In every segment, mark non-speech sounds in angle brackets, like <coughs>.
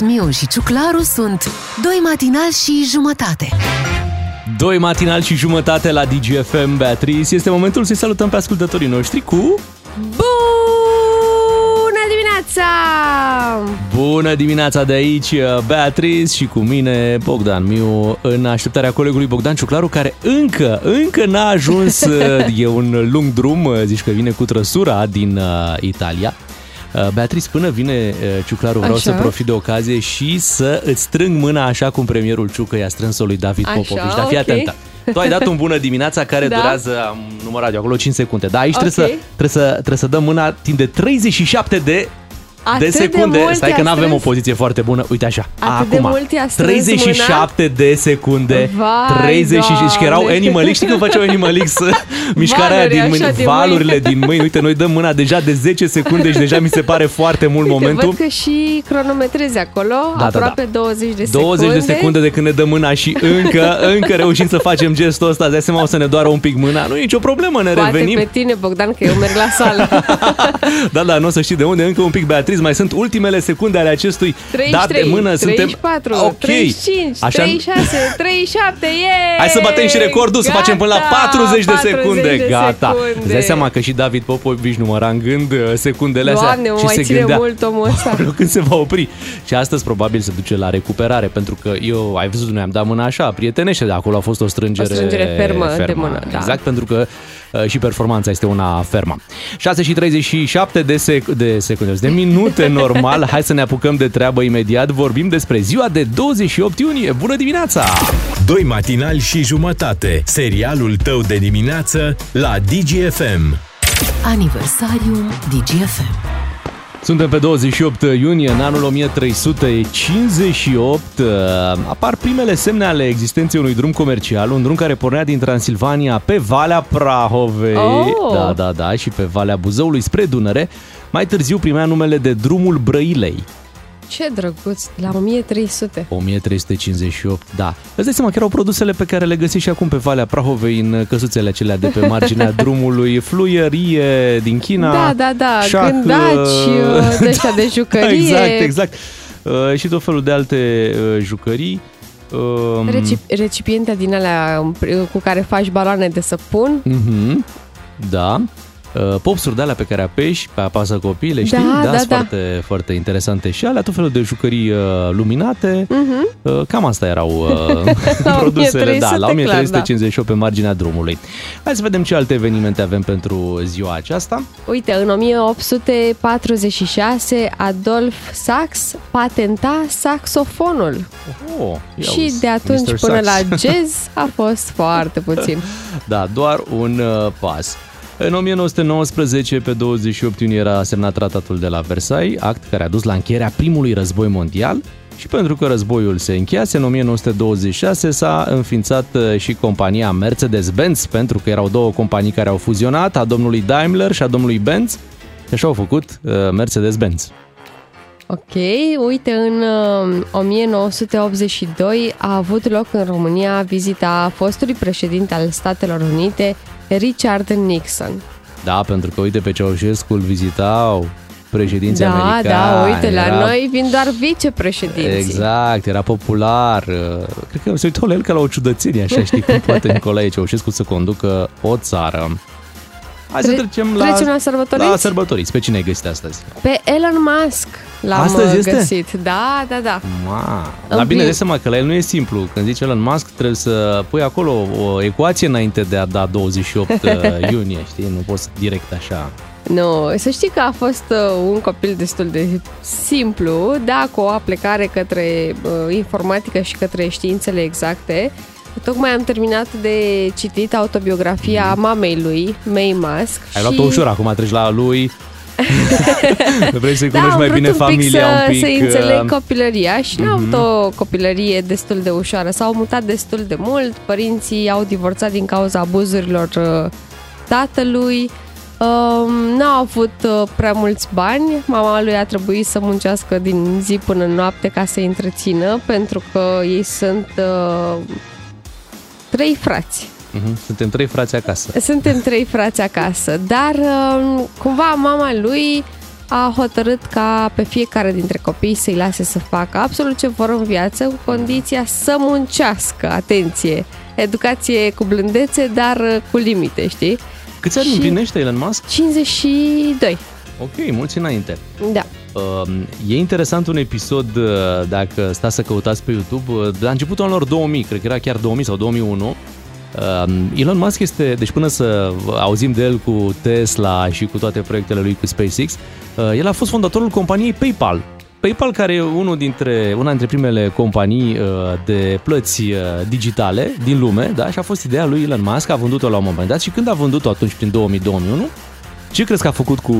Miu și Ciuclaru sunt Doi matinal și jumătate. Doi matinal și jumătate la DGFM, Beatrice. Este momentul să-i salutăm pe ascultătorii noștri cu... Bună dimineața! Bună dimineața de aici, Beatrice și cu mine, Bogdan Miu, în așteptarea colegului Bogdan Ciuclaru, care încă, încă n-a ajuns, <laughs> e un lung drum, zici că vine cu trăsura din uh, Italia. Uh, Beatrice, până vine uh, Ciuclaru, vreau Așa. să profit de ocazie și să îți strâng mâna așa cum premierul Ciucă i-a strâns-o lui David Așa, Popovici. Dar fii ok. atentă. Tu ai dat un bună dimineața care Da. durează, am numărat eu acolo 5 secunde. Da, aici Ok. trebuie, să, trebuie, să, trebuie să dăm mâna timp de 37 de Atât de de secunde. mult Stai că i-a nu avem o strâns? poziție foarte bună. Uite așa. Atât de Acum. mult i-a strâns 37 de secunde. Vai, 36 și că erau Doamne. Animal X. Știi când făceau <laughs> Animal X mișcarea aia Valuri din așa mâini, din valurile mâini. din mâini. Uite, noi dăm mâna deja de 10 secunde și deja mi se pare foarte mult Uite, momentul. văd că și cronometrezi acolo, Da, da, aproape da. 20 de 20 secunde. de secunde de când ne dăm mâna și încă, <laughs> încă reușim să facem gestul ăsta. De asemenea, o să ne doară un pic mâna. Nu e nicio problemă, ne Poate revenim. pe tine, Bogdan, că eu merg la sală. <laughs> Da, da, nu o să știi de unde, încă un pic, Beatriz, mai sunt ultimele secunde ale acestui 33, dat de mână. 34, Suntem... Ok. 35, Așa... 36, 37, yeah! Hai să batem și recordul, să facem până la Gata, 40 de 40 secunde. de Gata. secunde. Îți dai seama că și David Popovici număra în gând uh, secundele astea Doamne, mă și mai se ține gândea mult omul <laughs> ăsta. "Aoleu, când se va opri. Și astăzi probabil se duce la recuperare, pentru că eu, ai văzut, noi am dat mâna așa, prietenește, de acolo a fost o strângere, O strângere fermă de mână, da. Exact, pentru că uh, și performanța este una fermă. 6 și 37 de, sec- de secunde, de minute normal. Hai să ne apucăm de treabă imediat. Vorbim despre ziua de 28 iunie. Bună dimineața! Doi matinali și jumătate. Serialul tău de dimineață la DGFM. Aniversariul DGFM. Suntem pe 28 iunie, în anul 1358. uh, Apar primele semne ale existenței unui drum comercial, un drum care pornea din Transilvania pe Valea Prahovei, Oh! da, da, da, și pe Valea Buzăului spre Dunăre. Mai târziu primea numele de Drumul Brăilei. Ce drăguț, la 1300. 1358, da. Îți dai seama că erau produsele pe care le găsești și acum pe Valea Prahovei în căsuțele acelea de pe marginea <laughs> drumului, fluierie din China. Da, da, da, șah, gândaci, uh, de ăștia de <laughs> jucărie. Exact, exact. Uh, și tot felul de alte uh, jucării. Uh, Recip- recipiente din alea cu care faci baloane de săpun. mhm, da. Uh, popsuri de alea pe care apeși, pe apasă copiile, știi? Da, da, sunt da. foarte, foarte interesante și alea, tot felul de jucării uh, luminate. Mhm. Uh, cam asta erau uh, <laughs> La <laughs> produsele, da, 1300, la clar, 1358 pe marginea drumului. Hai să vedem ce alte evenimente avem pentru ziua aceasta. Uite, în 1846 Adolf Sax patenta saxofonul. Oh, ia și uzi, de atunci Mr. până Sax. la <laughs> jazz a fost foarte puțin. Da, doar un uh, pas. În 1919, pe 28 iunie, era semnat tratatul de la Versailles, act care a dus la încheierea primului război mondial și pentru că războiul se încheiase, în 1926 s-a înființat uh, și compania Mercedes-Benz, pentru că erau două companii care au fuzionat, a domnului Daimler și a domnului Benz, și așa au făcut uh, Mercedes-Benz. Ok, uite, în uh, 1982 a avut loc în România vizita fostului președinte al Statelor Unite, Richard Nixon. Da, pentru că uite pe Ceaușescu îl vizitau președinții da, americani. da, uite, la era- noi vin doar vicepreședinții. Exact, era popular. uh, Cred că se uitau la el ca la o ciudățenie, așa știi, cum <laughs> poate Nicolae Ceaușescu să conducă o țară. Hai să Tre- trecem la, trecem la sărbătoriți? La sărbătoriți. Pe cine ai găsit astăzi? Pe Elon Musk l-am Astăzi uh, este? găsit. Da, da, da. Ma, În la bine prim- de seama că la el nu e simplu. Când zice Elon Musk, trebuie să pui acolo o ecuație înainte de a da 28 uh, <laughs> iunie, știi? Nu poți direct așa. Nu, să știi că a fost uh, un copil destul de simplu, da, cu o aplecare către uh, informatică și către științele exacte. Tocmai am terminat de citit autobiografia mamei lui, May Musk. Mhm. Ai și... luat-o ușor, acum treci la lui. <laughs> Vrei să-i Da, cunoști am mai vrut bine un pic familia să, un pic. să înțeleg uh, copilăria și n-au avut o copilărie destul de ușoară. S-au mutat destul de mult, părinții au divorțat din cauza abuzurilor uh, tatălui, um, n-au avut uh, prea mulți bani, mama lui a trebuit să muncească din zi până noapte ca să-i întrețină, pentru că ei sunt uh, trei frați. mhm, Suntem trei frați acasă. Suntem trei frați acasă, dar um, cumva mama lui a hotărât ca pe fiecare dintre copii să-i lase să facă absolut ce vor în viață, cu condiția să muncească, atenție, educație cu blândețe, dar uh, cu limite, știi? Câți ani Și- împlinește Elon Musk? 52, Ok, mulți înainte. da. Uh, E interesant un episod, uh, dacă stați să căutați pe YouTube, uh, de la începutul anilor 2000, cred că era chiar 2000 sau 2001. Uh, Elon Musk este, deci până să auzim de el cu Tesla și cu toate proiectele lui cu SpaceX, uh, el a fost fondatorul companiei PayPal. PayPal, care e unul dintre, una dintre primele companii uh, de plăți uh, digitale din lume, da? și a fost ideea lui Elon Musk, a vândut-o la un moment dat și când a vândut-o atunci prin 2000-2001, ce crezi că a făcut cu,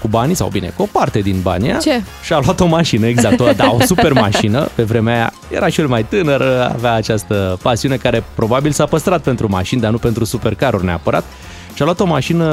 cu banii, sau bine, cu o parte din banii aia? Ce? Și-a luat o mașină, exact, o, da, o super mașină. Pe vremea aia era și el mai tânăr, avea această pasiune care probabil s-a păstrat pentru mașini, dar nu pentru supercaruri neapărat. Și-a luat o mașină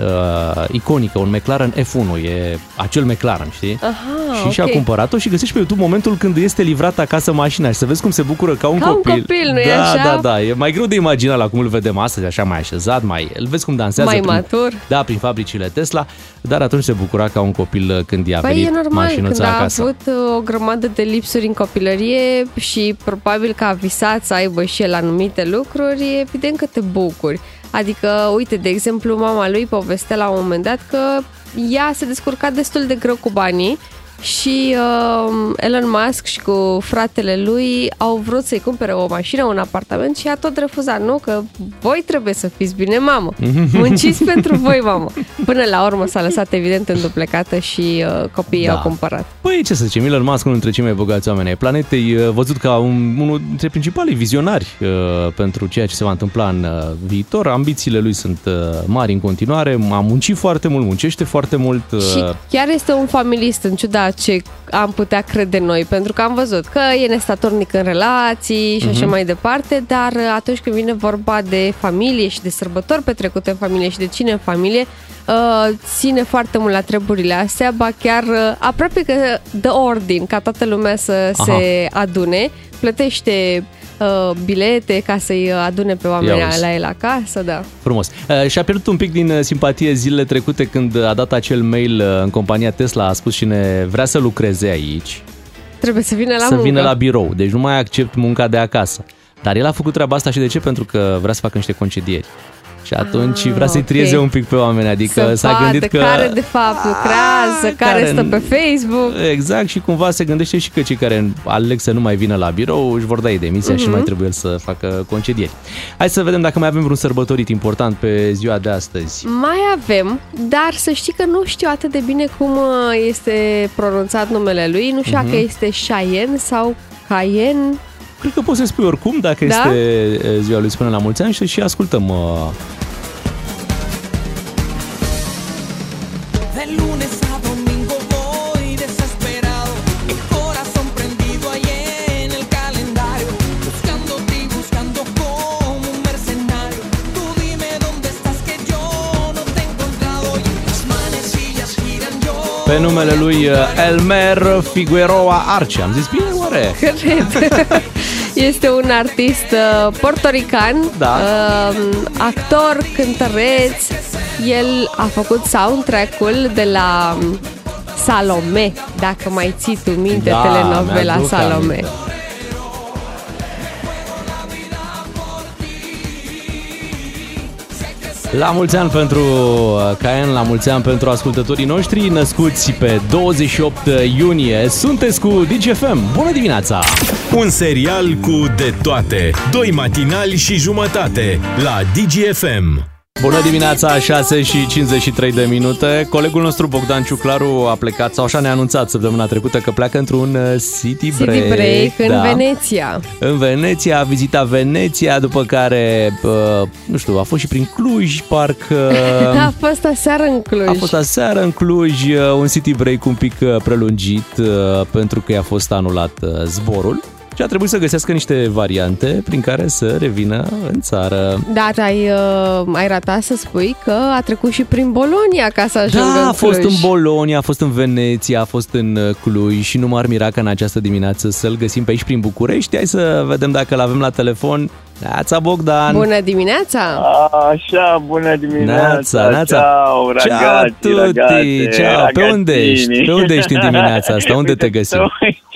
uh, iconică, un McLaren F1, e acel McLaren, știi? Aha, și și-a ok. cumpărat-o și găsești pe YouTube momentul când este livrată acasă mașina și să vezi cum se bucură ca un Ca un copil. copil, nu-i da, așa? Da, da, e mai greu de imaginat la cum îl vedem astăzi, așa mai așezat, mai, îl vezi cum dansează. Mai prin, matur. Da, prin fabricile Tesla, dar atunci se bucura ca un copil uh, când i-a Păi venit e normal, mașinuța când a acasă. avut uh, o grămadă de lipsuri în copilărie și probabil că a visat să aibă și el anumite lucruri, e evident că te bucuri. Adică, uite, de exemplu, mama lui povestea la un moment dat că ea se descurca destul de greu cu banii și uh, Elon Musk și cu fratele lui au vrut să-i cumpere o mașină, un apartament și a tot refuzat. Nu, că voi trebuie să fiți bine, mamă. <laughs> Munciți pentru voi, mamă. Până la urmă s-a lăsat evident înduplecată și uh, copiii Da. au cumpărat. Păi, ce să zicem, Elon Musk, unul dintre cei mai bogați oameni ai planetei, uh, văzut ca un, unul dintre principalii vizionari uh, pentru ceea ce se va întâmpla în uh, viitor. Ambițiile lui sunt uh, mari în continuare, a muncit foarte mult, muncește foarte mult. Uh, Și chiar este un familist, în ciuda ce am putea crede noi, pentru că am văzut că e nestatornic în relații și așa mai departe, dar atunci când vine vorba de familie și de sărbători petrecute în familie și de cine în familie, uh, ține foarte mult la treburile astea, ba chiar uh, aproape că dă ordin ca toată lumea să Aha. se adune, plătește uh, bilete ca să-i adune pe oamenii Ia uzi. la el acasă, da. Frumos. Uh, și-a pierdut un pic din uh, simpatie zilele trecute când a dat acel mail uh, în compania Tesla, a spus cine vrea să lucreze aici, Trebuie să vină la să muncă. vină la birou. Deci nu mai accept munca de acasă. Dar el a făcut treaba asta și de ce? Pentru că vrea să facă niște concedieri. Și atunci Ah, vrea să-i ok. trieze un pic pe oameni, adică să s-a vadă gândit că... care de fapt lucrează, care, care stă n- pe Facebook. Exact și cumva se gândește și că cei care aleg să nu mai vină la birou își vor da ei demisia și nu Mhm. mai trebuie el să facă concedieri. Hai să vedem dacă mai avem vreun sărbătorit important pe ziua de astăzi. Mai avem, dar să știi că nu știu atât de bine cum uh, este pronunțat numele lui. Nu știu Mhm. dacă este Cheyenne sau Cayenne. Cred că poți să spui oricum dacă Da? este e, ziua lui spune la mulți ani și, și ascultăm uh, pe numele lui uh, Elmer Figueroa Arce. Am zis bine, oare? Cred. <laughs> Este un artist uh, portorican, Da. uh, actor, cântăreț. El a făcut soundtrack-ul de la um, Salome, dacă mai ții tu minte Da, telenovela mi-aduc Salome. aminte. La mulți ani pentru uh, Caen, la mulți ani pentru ascultătorii noștri născuți pe 28 iunie. Sunteți cu DGFM. Bună dimineața! Un serial cu de toate. Doi matinali și jumătate la DGFM. Bună dimineața, 6 și 53 de minute. Colegul nostru Bogdan Ciuclaru a plecat, sau așa ne-a anunțat săptămâna trecută, că pleacă într-un uh, city break. City Break în da. Veneția. În Veneția, a vizitat Veneția, după care, uh, nu știu, a fost și prin Cluj, parcă... <laughs> A fost aseară în Cluj. A fost aseară în Cluj, uh, un city break un pic uh, prelungit uh, pentru că i-a fost anulat uh, zborul și a trebuit să găsească niște variante prin care să revină în țară. Dar ai, uh, ai ratat să spui că a trecut și prin Bolonia ca să ajungă Da, în a fost Cluj. în Bolonia, a fost în Veneția, a fost în uh, Cluj și nu m-ar mira ca în această dimineață să-l găsim pe aici prin București. Hai să vedem dacă l avem la telefon. Neața Bogdan! Bună dimineața! Așa, bună dimineața, Neața, neața. ciao, ragazzi, Ciao tutti, ragazze, ciao. Pe unde ragazzini. ești? Pe unde ești în dimineața asta? Unde te Uite, <laughs> găsim?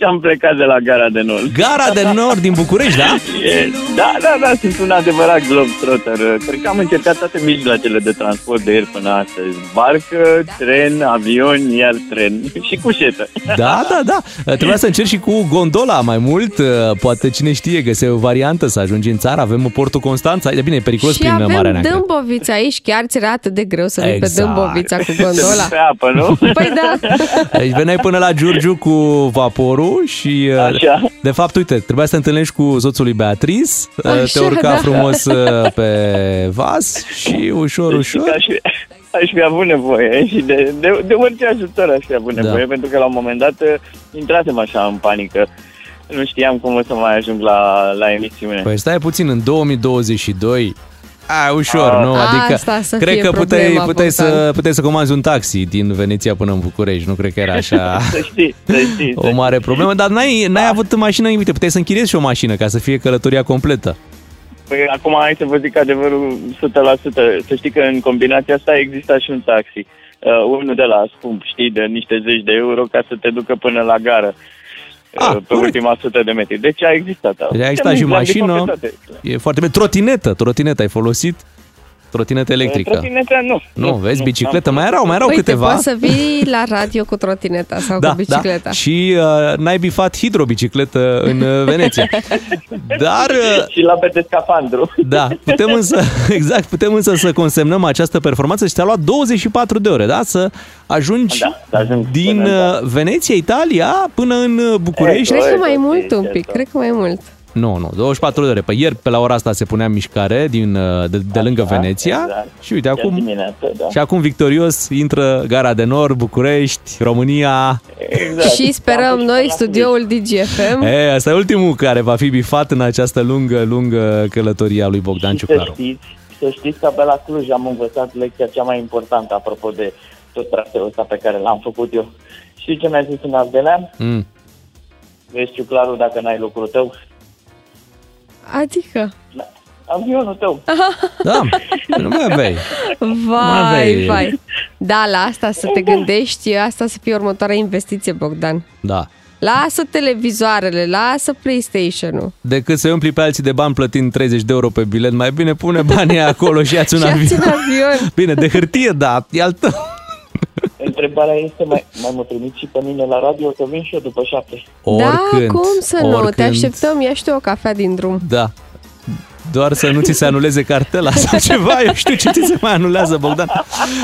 Și am plecat de la gara de nord. Gara de Nord din București, da? E, Da, da, da, sunt un adevărat globetrotter. Cred că am încercat toate mijloacele de transport de ieri până astăzi. Barcă, tren, avion, iar tren și cușetă. Da, da, da. Trebuia să încerci și cu gondola mai mult. Poate cine știe, găseai o variantă să ajungi în țară. Avem Portul Constanța. E bine, e periculos și prin avem Marea Neagră. Dâmbovița aici, chiar ți era atât de greu să vii pe Exact. Dâmbovița cu gondola. <laughs> Pe apă, nu? Păi da. Deci veneai până la Giurgiu cu vaporul și, uh, Așa. de fapt, uite, trebuia să te întâlnești cu soțul lui Beatriz, uh, te Așa, urca da. frumos uh, pe vas și ușor, Deci, ușor. Aș fi, aș fi avut nevoie și de, de, de orice ajutor aș fi avut Da. nevoie, pentru că la un moment dat uh, intrasem așa în panică. Nu știam cum o să mai ajung la, la emisiune. Păi stai puțin, în 2022 a, ușor, Ah. nu? Adică Asta să cred fie că puteai, problema, puteai, să, Bogdan. puteai să comanzi un taxi din Veneția până în București. Nu cred că era așa <laughs> Să știi, să știi. o mare problemă, dar n-ai, n-ai avut mașină, uite, puteai să închiriezi și o mașină ca să fie călătoria completă. Păi acum hai să vă zic adevărul 100%. Să știi că în combinația asta exista și un taxi. Uh, unul de la scump, știi, de niște zeci de euro ca să te ducă până la gară. Ah, uh, pe corect. ultima sută de metri. Deci a existat. da. Deci a existat Am și intrat de mașină, pe toate. e foarte bine. Trotinetă, trotinetă ai folosit? Trotinetă electrică. Trotineta, nu. Nu, vezi, bicicletă, n-am mai erau, mai erau Uite, câteva. poți să vii la radio cu trotineta sau da, cu bicicleta. Da. Și uh, n-ai bifat hidrobicicletă în uh, Veneția. <laughs> Dar, uh, Și la pe scafandru. da, putem însă, <laughs> exact, putem însă să consemnăm această performanță și ți-a luat 24 de ore, da? Să ajungi Da, să ajung din până, da. uh, Veneția, Italia, până în uh, București. Cred că Băi, mai bă, mult e un pic, certă. cred că mai mult. Nu, nu, 24 de ore. Pe ieri, pe la ora asta, se punea în mișcare din, uh, de, de lângă Așa, Veneția exact. și uite, Chiar acum... Dimineața, da. Și acum victorios intră Gara de Nord, București, România. Exact. Și sperăm Am fost noi, până la studioul DGFM. E, asta e ultimul care va fi bifat în această lungă, lungă călătorie a lui Bogdan Și să Ciuclaru. știți, să știți că pe la Cluj am învățat lecția cea mai importantă apropo de tot traseul ăsta pe care l-am făcut eu. Și ce mi-a zis un Ardelean? Mm. Vezi, Ciuclaru, dacă n-ai lucrul tău, Adică, avionul tău. <laughs> Da, nu mai aveai. vai, aveai- vai. Da, la asta să te gândești, asta să fie următoarea investiție, Bogdan. Da. Lasă televizoarele, lasă PlayStation-ul. Decât să umpli pe alții de bani plătind 30 de euro pe bilet, mai bine pune banii acolo și ia-ți un Și ia-ți avion. un avion. Bine, de hârtie, da, e al tău. Întrebarea este, mai, mai mă trimit și pe mine la radio, că vin și eu după șapte. Oricând, da, cum să nu? oricând. Te așteptăm, ia și tu o cafea din drum. Da. Doar să nu ți se anuleze cartela sau <laughs> ceva, eu știu ce ți se mai anulează, Bogdan.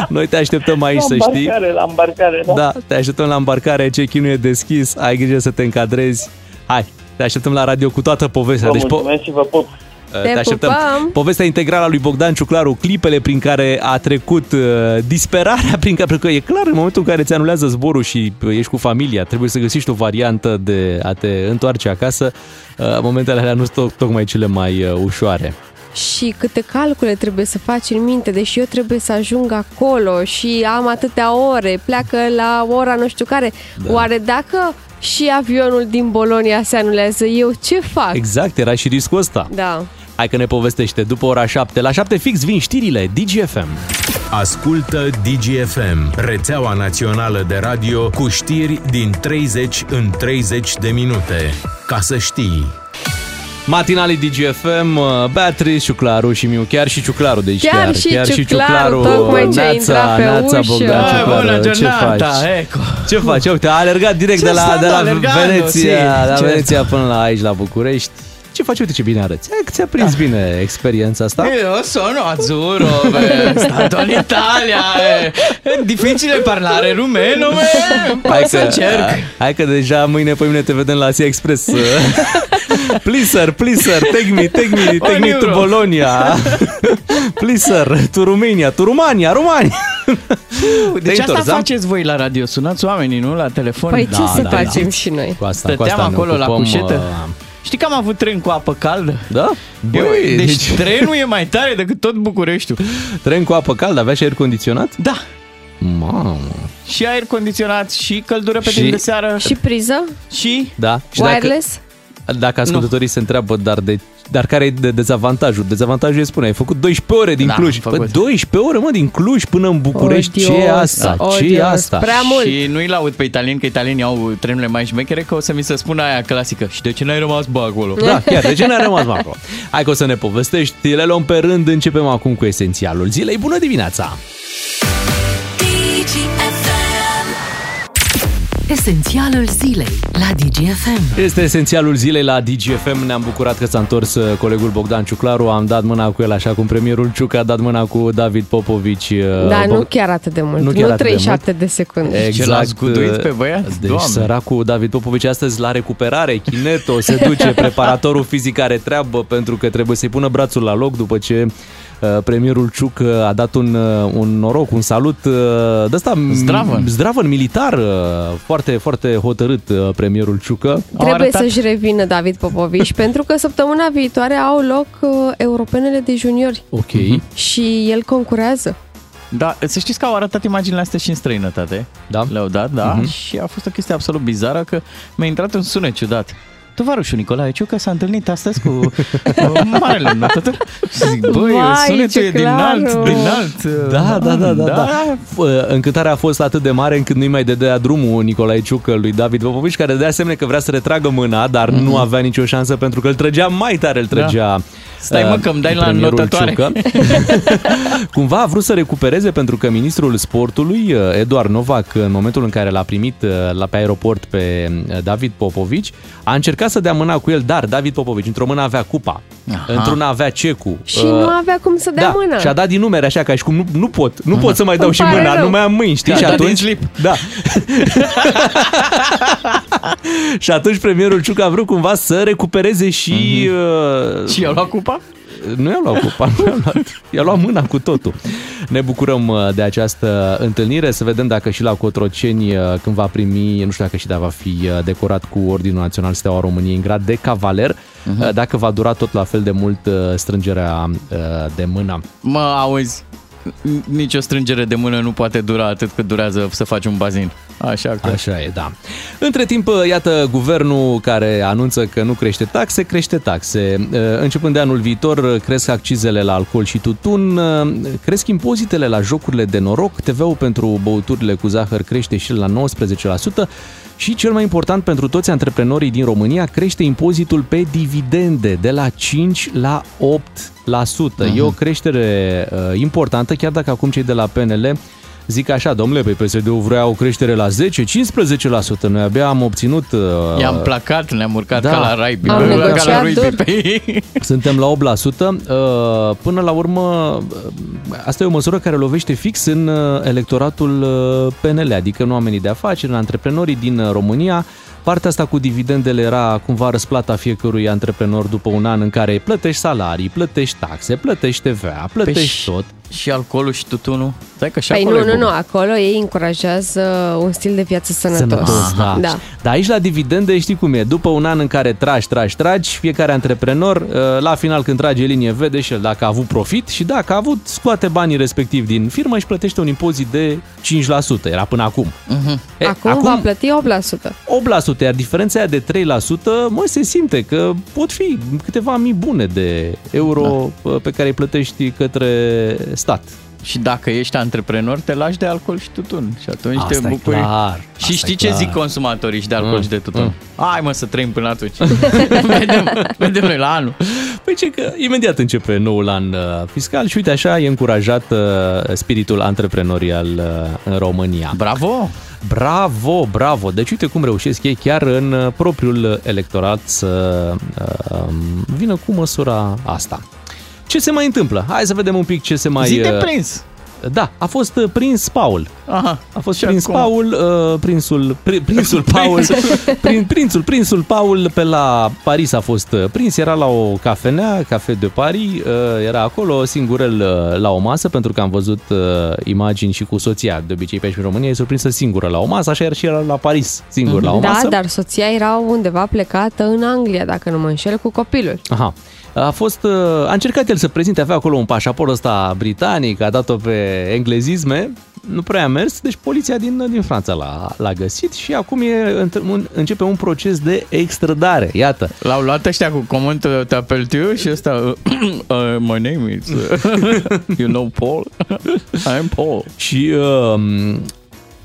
Noi te așteptăm aici, la să știi. îmbarcare, la îmbarcare, da? Da, te așteptăm la îmbarcare, check-in e deschis, ai grijă să te încadrezi. Hai, te așteptăm la radio cu toată povestea. Vă Deci, po- mulțumesc și vă pup. Te te așteptăm. pupăm. Povestea integrală a lui Bogdan Ciuclaru, clipele prin care a trecut uh, disperarea prin care, pentru că e clar, în momentul în care ți anulează zborul și uh, ești cu familia, trebuie să găsești o variantă de a te întoarce acasă. Uh, momentele alea nu sunt to- tocmai cele mai uh, ușoare. Și câte calcule trebuie să faci în minte, deși eu trebuie să ajung acolo și am atâtea ore, pleacă la ora nu știu care. Da. Oare dacă și avionul din Bolonia se anulează, eu ce fac? Exact, era și riscul ăsta. Da. Hai că ne povestește după ora 7. La 7 fix vin știrile DGFM. Ascultă DGFM, rețeaua națională de radio cu știri din 30 în 30 de minute. Ca să știi. Matinalii DGFM, uh, Beatrice, Ciuclaru și Miu, chiar și Ciuclaru, deci Chiar și Ciuclaru, tocmai ce a intrat pe Neața, ușă. Bogdan Hai, Ciuclaru, ce faci? ecco. Ce faci? Uite, a alergat direct Ce de la, stanno de la allergando, Veneția, sì, la certo. Veneția până la aici, la București. Ce faci? Uite ce bine arăți. Hai că ți-a prins bine experiența asta. Io sono azzurro, beh, stato in Italia, eh. è difficile parlare rumeno, beh, Hai poi să că, încerc. hai că deja mâine pe mine te vedem la Asia Express. <laughs> please sir, please sir, take me, take me, take me to euro. Bologna. <laughs> please sir, to Romania, to Romania, Romania. Deci Te-ai asta întors, da? faceți voi la radio, sunați oamenii, nu? La telefon? Păi ce Da, să da, facem da. și noi? Cu asta, cu Stăteam asta ne acolo la ocupăm, cușetă uh, Știi că am avut tren cu apă caldă? Da? Băi, deci, deci <laughs> trenul e mai tare decât tot Bucureștiul. Tren cu apă caldă, avea și aer condiționat? Da, Mamă. și aer condiționat, și căldură pe Și- timp de seară, Și priză? și... Da. Și dacă, Wireless? dacă ascultătorii se întreabă, dar de dar care e de dezavantajul? Dezavantajul e spune, ai făcut 12 ore din Da, Cluj. am Bă, făcut. 12 ore, mă, din Cluj până în București. ce e Odios, asta? ce e odios. asta? Prea mult. Și nu-i laud pe italieni, că italienii au trenurile mai șmechere, că o să mi se spună aia clasică. Și de ce n-ai rămas bă acolo? Da, chiar, de ce n-a rămas mai acolo? Hai că o să ne povestești, le luăm pe rând, începem acum cu esențialul zilei. Bună dimineața! Esențialul zilei la DGFM. Este esențialul zilei la DGFM. Ne-am bucurat că s-a întors uh, colegul Bogdan Ciuclaru. Am dat mâna cu el așa cum premierul Ciuc a dat mâna cu David Popovici. uh, Da, Bog- nu chiar atât de mult. Nu Nu, chiar nu atât de 37 de, secunde. Ce l-a zguduit pe băiat? Deci Doamne. săracul David Popovici astăzi la recuperare, Chineto, se duce, <laughs> preparatorul fizic are treabă pentru că trebuie să-i pună brațul la loc după ce uh, premierul Ciuc uh, a dat un, uh, un noroc, un salut uh, de ăsta Zdravăn. zdravăn militar, uh, foarte, foarte hotărât uh, premierul Ciucă. Trebuie arătat- să-și revină David Popovici <laughs> pentru că săptămâna viitoare au loc uh, europenele de juniori Ok. și el concurează. Da, să știți că au arătat imaginile astea și în străinătate. Da. Le-au dat, da, și a fost o chestie absolut bizară că mi-a intrat un sunet ciudat. Tovarășul Nicolae Ciucă s-a întâlnit astăzi cu uh, <laughs> marele notător și zic, băi, Vai, sunetul ce e din clar, alt, oh. din alt. uh, Da, da, da, da, da. F- Încântarea a fost atât de mare încât nu-i mai dădea drumul Nicolae Ciucă lui David Popovici, care de asemenea că vrea să retragă mâna, dar nu avea nicio șansă pentru că îl trăgea mai tare, îl trăgea Mhm. Stai, mă, uh, că îmi dai la premierul înnotătoare. Ciucă. <laughs> Cumva a vrut să recupereze pentru că ministrul sportului, uh, Eduard Novac, în momentul în care l-a primit uh, la pe aeroport pe uh, David Popovici, a încercat să dea mâna cu el, dar David Popovici, într-o mână avea cupa, Aha. într-una avea cecul. Și nu avea cum să dea da, mână. și a dat din numere așa ca și cum nu, nu pot, nu pot să mai dau Îmi și pare mâna, rău. nu mai am mâini, știi? Da, și a dat atunci, din slip. Da. <laughs> <laughs> și atunci premierul Ciucă a vrut cumva să recupereze și... Uh, Și i-au luat cupa? nu i-a luat cupa, nu i-a luat, i-a luat mâna cu totul. Ne bucurăm uh, de această întâlnire, să vedem dacă și la Cotroceni uh, când va primi, nu știu dacă și da va fi uh, decorat cu Ordinul Național Steaua României în grad de cavaler, uh, dacă va dura tot la fel de mult uh, strângerea uh, de mână. Mă, auzi, n- nicio strângere de mână nu poate dura atât cât durează să faci un bazin. Așa că... Așa e, da. Între timp, iată, guvernul care anunță că nu crește taxe, crește taxe. Începând de anul viitor, cresc accizele la alcool și tutun, cresc impozitele la jocurile de noroc, TV-ul pentru băuturile cu zahăr crește și la 19%, și cel mai important pentru toți antreprenorii din România, crește impozitul pe dividende de la 5 la 8%. E o creștere uh, importantă, chiar dacă acum cei de la PNL zic așa, domnule, pe PSD-ul vrea o creștere la 10-15%. Noi abia am obținut... Uh, I-am placat, ne-am urcat da. ca la rai, Am ca la negociat lui dur. Pipei. Suntem la 8%. Uh, Până la urmă, uh, asta e o măsură care lovește fix în uh, electoratul uh, PNL, adică în oamenii de afaceri, în antreprenorii din uh, România. Partea asta cu dividendele era cumva răsplata fiecărui antreprenor după un an în care plătești salarii, plătești taxe, plătești TVA, plătești și, tot. și alcoolul și tutunul? Stai că și Păi acolo nu, e nu, bun. nu, acolo ei încurajează un stil de viață sănătos. Sănătos, da. da. Dar aici la dividende știi cum e. După un an în care tragi, tragi, tragi, fiecare antreprenor, uh, la final când trage linie, vede și el dacă a avut profit și dacă a avut, scoate banii respectiv din firmă și plătește un impozit de 5%. Era până acum. E, Acum, acum va plăti 8%. 8%, iar diferența aia de 3%, mă, se simte că pot fi câteva mii bune de euro da. pe care îi plătești către stat. Și dacă ești antreprenor, te lași de alcool și tutun. Și atunci Asta te e bucuri. clar, Și asta știi e ce clar. zic consumatorii și de alcool Mm, și de tutun? mm. Hai mă să trăim până atunci. <laughs> vedem, vedem noi la anul. Păi ce că imediat începe noul an uh, fiscal și uite așa e încurajat uh, spiritul antreprenorial uh, în România. Bravo! Bravo, bravo! Deci uite cum reușesc ei chiar în uh, propriul electorat să uh, vină cu măsura asta. Ce se mai întâmplă? Hai să vedem un pic ce se mai... Zi de uh, prins! Da, a fost uh, prins Paul. Aha. A fost Și prins acum? Paul, uh, prinsul, pri, prințul Paul, <laughs> prin, prințul, prințul Paul pe la Paris a fost uh, prins, era la o cafenea, Café de Paris, uh, era acolo singurel uh, la o masă, pentru că am văzut uh, imagini și cu soția, de obicei pe aici în România e surprinsă singură la o masă, așa era și era la Paris, singur la o Da, masă. dar soția era undeva plecată în Anglia, dacă nu mă înșel, cu copilul. Aha. A fost, uh, a încercat el să prezinte, avea acolo un pașaport ăsta britanic, a dat-o pe englezisme, nu prea a mers, deci poliția din, din Franța l-a, l-a găsit și acum e, într- un- începe un proces de extradare, iată. L-au luat ăștia cu comment uh, te apel tu și ăsta <coughs> uh, My name is uh, <laughs> You know Paul? <laughs> I'm Paul Și uh,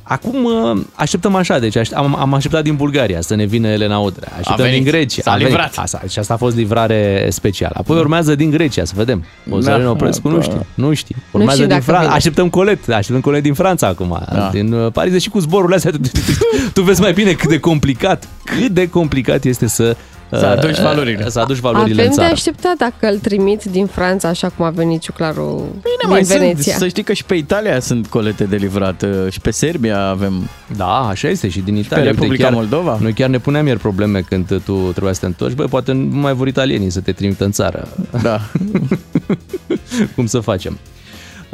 acum uh, așteptăm așa, deci aș- am, am așteptat din Bulgaria să ne vină Elena Udrea, așteptăm venit, din Grecia. s-a a venit. livrat. Asta, și asta a fost livrare specială. Apoi urmează din Grecia, să vedem. Ozarin Da, Oprescu nu da. știu, nu știu. Urmează știm din dacă Franța, vine. așteptăm colet, așteptăm colet din Franța acum, Da. din uh, Paris, deși cu zborurile astea, tu, tu, tu, tu vezi mai bine cât de complicat, cât de complicat este să Să uh, aduci valorile. Să aduci valorile Avem în de țară. așteptat dacă îl trimit din Franța, așa cum a venit ciuclarul Bine, din mai sunt, Veneția. să știi că și pe Italia sunt colete de livrat uh, și pe Serbia avem Da, așa este și din Italia. Uite, Republica chiar, Moldova. Noi chiar ne puneam ieri probleme când tu trebuia să te întorci. Băi, poate nu mai vor italienii să te trimită în țară. Da. <laughs> Cum să facem?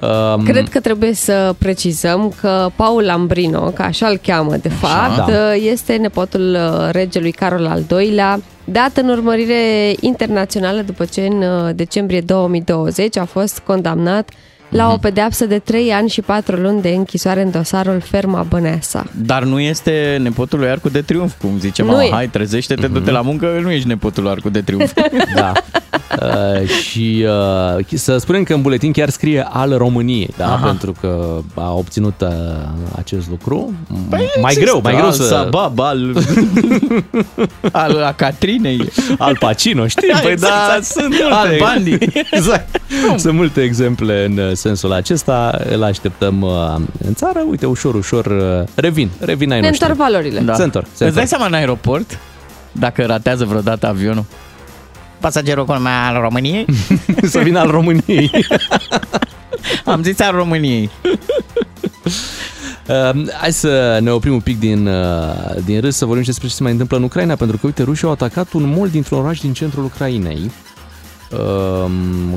Um, Cred că trebuie să precizăm că Paul Lambrino, că așa îl cheamă de fapt, da. este nepotul uh, regelui Carol al II-lea, dat în urmărire internațională după ce în uh, decembrie 2020 a fost condamnat la Mhm. o pedeapsă de 3 ani și 4 luni de închisoare în dosarul Ferma Băneasa. Dar nu este nepotul lui Arcu de Triunf, cum zice Nu mama. e. Hai, trezește-te, du-te la muncă, nu ești nepotul lui Arcu de Triunf. <laughs> Da. Uh, și uh, să spunem că în buletin chiar scrie al României, da? Aha. Pentru că a obținut uh, acest lucru. mai Există greu, mai greu al să... Sabab, al, <laughs> al a Catrinei. Al Pacino, știi? Da, Păi exact, da, exact. sunt multe. Al Bandi. <laughs> exact. Sunt multe exemple în uh, sensul acesta. Îl așteptăm uh, în țară. Uite, ușor, ușor uh, revin. Revin ai Ne noștri. întorc valorile. Da. Se întorc, se Îți dai întorc. seama în aeroport, dacă ratează vreodată avionul? Pasagerul cu numele al României? <laughs> să vină al României. <laughs> Am zis al României. <laughs> Uh, hai să ne oprim un pic din, uh, din râs să vorbim și despre ce se mai întâmplă în Ucraina, pentru că, uite, rușii au atacat un mall dintr-un oraș din centrul Ucrainei. Uh,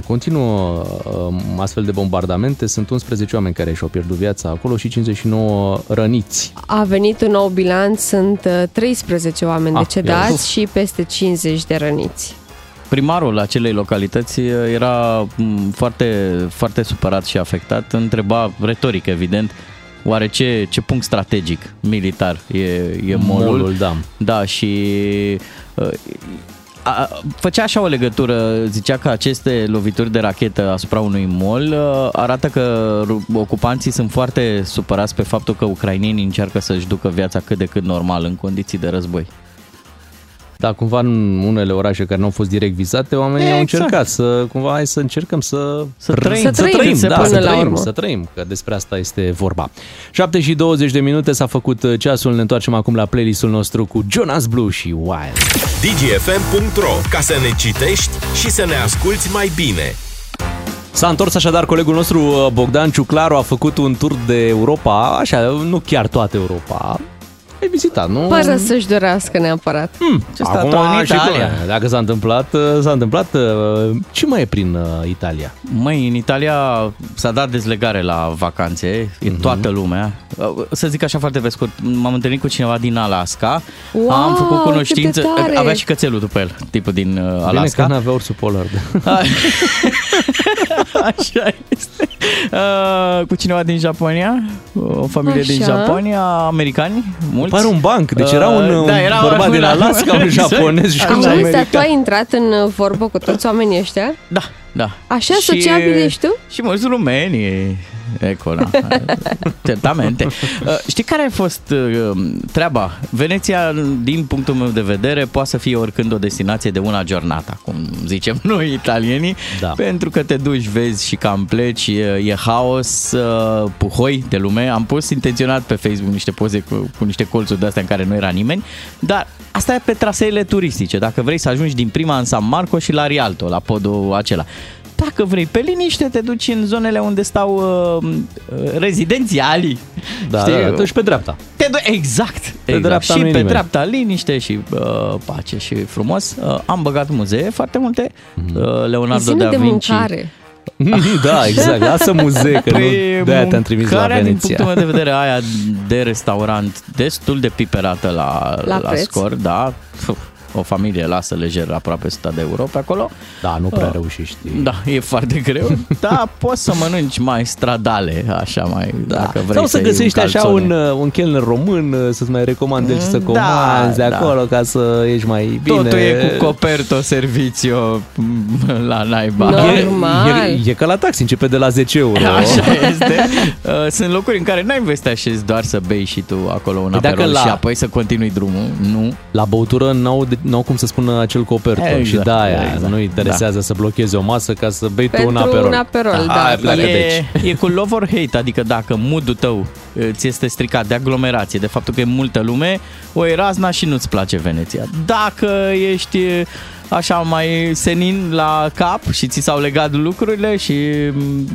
continuă uh, astfel de bombardamente, sunt 11 oameni care și-au pierdut viața acolo și 59 răniți. A venit un nou bilanț, sunt uh, 13 oameni Ah, decedați iarăși. și peste 50 de răniți. Primarul acelei localități era m, foarte, foarte supărat și afectat. Întreba, retoric evident, oare ce, ce punct strategic militar e, e molul? Mall-ul, da. Da, și uh, a, făcea așa o legătură, zicea că aceste lovituri de rachetă asupra unui mol uh, arată că ru- ocupanții sunt foarte supărați pe faptul că ucrainienii încearcă să-și ducă viața cât de cât normal în condiții de război. Da, cumva în unele orașe care nu au fost direct vizate, oamenii au Exact. încercat să, cumva, hai să încercăm să, Să trăim. Să trăim, da, până să la trăim, urmă. să trăim, că despre asta este vorba. 7 și 20 de minute s-a făcut uh, ceasul, ne întoarcem acum la playlistul nostru cu Jonas Blue și Wild. dgfm.ro Ca să ne citești și să ne asculti mai bine. S-a întors așadar colegul nostru uh, Bogdan Ciuclaru, a făcut un tur de Europa, așa, nu chiar toată Europa. Ai vizitat, nu? Fără să-și dorească neapărat. Hmm, Ce stat acum în și Italia. cum e? Dacă s-a întâmplat, uh, s-a întâmplat. uh, Ce mai e prin uh, Italia? Măi, în Italia s-a dat dezlegare la vacanțe, e Mhm. toată lumea. Să zic așa foarte pe scurt, m-am întâlnit cu cineva din Alaska, Wow, am făcut cât de cunoștință, tare! avea și cățelul după el, tipul din uh, Bine Alaska. că nu avea ursul polar. <laughs> <laughs> <laughs> Așa este. Uh, cu cineva din Japonia, o familie din Așa. Japonia, americani, mulți. Pare un banc, deci era un, Uh, da, un era bărbat un- din Alaska, un <laughs> Exact. japonez și Așa. un Auzi, dar american. tu ai intrat în uh, vorbă cu toți oamenii ăștia? Da, da. Așa sociabil ești tu? Și mulți rumeni. Ecco, da. <laughs> Certamente. Uh, Știi care a fost uh, treaba? Veneția, din punctul meu de vedere, poate să fie oricând o destinație de una giornata, cum zicem <laughs> noi italienii, Da. pentru că te duci, vezi și cam pleci, e, e haos, uh, puhoi de lume. Am pus intenționat pe Facebook niște poze cu, cu niște colțuri de astea în care nu era nimeni, dar asta e pe traseele turistice. Dacă vrei să ajungi din prima în San Marco și la Rialto, la podul acela. Dacă vrei, pe liniște te duci în zonele unde stau uh, uh, rezidențialii. Da, Știi? da, tu și pe dreapta. Te du- exact, Pe exact. dreapta și nu-i pe nimeni. dreapta liniște și uh, pace și frumos. Uh, am băgat muzee foarte multe. Mhm. Uh, Leonardo Zine da de Vinci. mâncare. <laughs> da, exact. Lasă muzee, că nu, Păi, de-aia te-am trimis la mâncarea, din Veneția. punctul meu de vedere, aia de restaurant destul de piperată la, La la, preț. scor, da. Pf, O familie lasă lejer aproape 100 de euro pe acolo. Da, nu prea Uh, reușești. Da, e foarte greu. <laughs> Da, poți să mănânci mai stradale, așa mai, da. dacă vrei Sau să iei găsești un așa calzone. un, uh, un chelner român uh, să-ți mai recomande ce să Da, comanzi de da. acolo ca să ieși mai bine. Totul e cu coperto, servicio la naiba. No. E, Normal. e, e ca la taxi, începe de la 10 euro. <laughs> Așa este. Uh, Sunt locuri în care n-ai voie să te așezi doar să bei și tu acolo un Păi dacă aperol la- și apoi să continui drumul. Nu. La băutură n-au, de- n-au cum să spună acel coperto Exact, și de aia exact. nu interesează să blocheze o masă ca să bei tu Pentru un aperol. un aperol, da. Hai, pleacă de E, aici. e cu love or hate, adică dacă mood-ul tău uh, ți este stricat de aglomerație, de faptul că e multă lume, o e razna și nu-ți place Veneția. Dacă ești uh, așa mai senin la cap și ți s-au legat lucrurile și mm,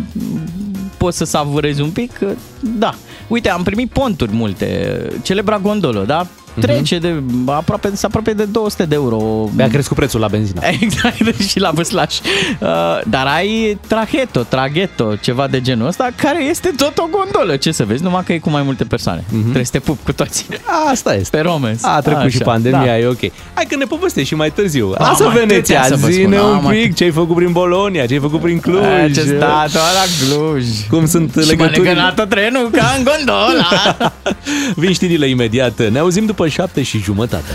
poți să savurezi un pic, uh, da. Uite, am primit ponturi multe. Celebra gondolă, da? Trece de aproape, se apropie de 200 de euro. Mi-a crescut prețul la benzină. <laughs> Exact, și la vâslaș. Uh, dar ai traheto, traghetto, ceva de genul ăsta, care este tot o gondolă. Ce să vezi, numai că e cu mai multe persoane. Mhm. Trebuie să te pup cu toți. Asta este. Pe Romens. A trecut Așa, și pandemia, da. e ok. Hai că ne povestești și mai târziu. Am Lasă atâtea Veneția, să vă zine spun, un am pic ce ai făcut prin Bolonia, ce ai făcut prin Cluj. A, Ce stat la Cluj. Cum sunt Și m-a legăturile. legănat trenul ca în gondola. <laughs> Vin știrile imediat. Ne auzim după șapte și jumătate.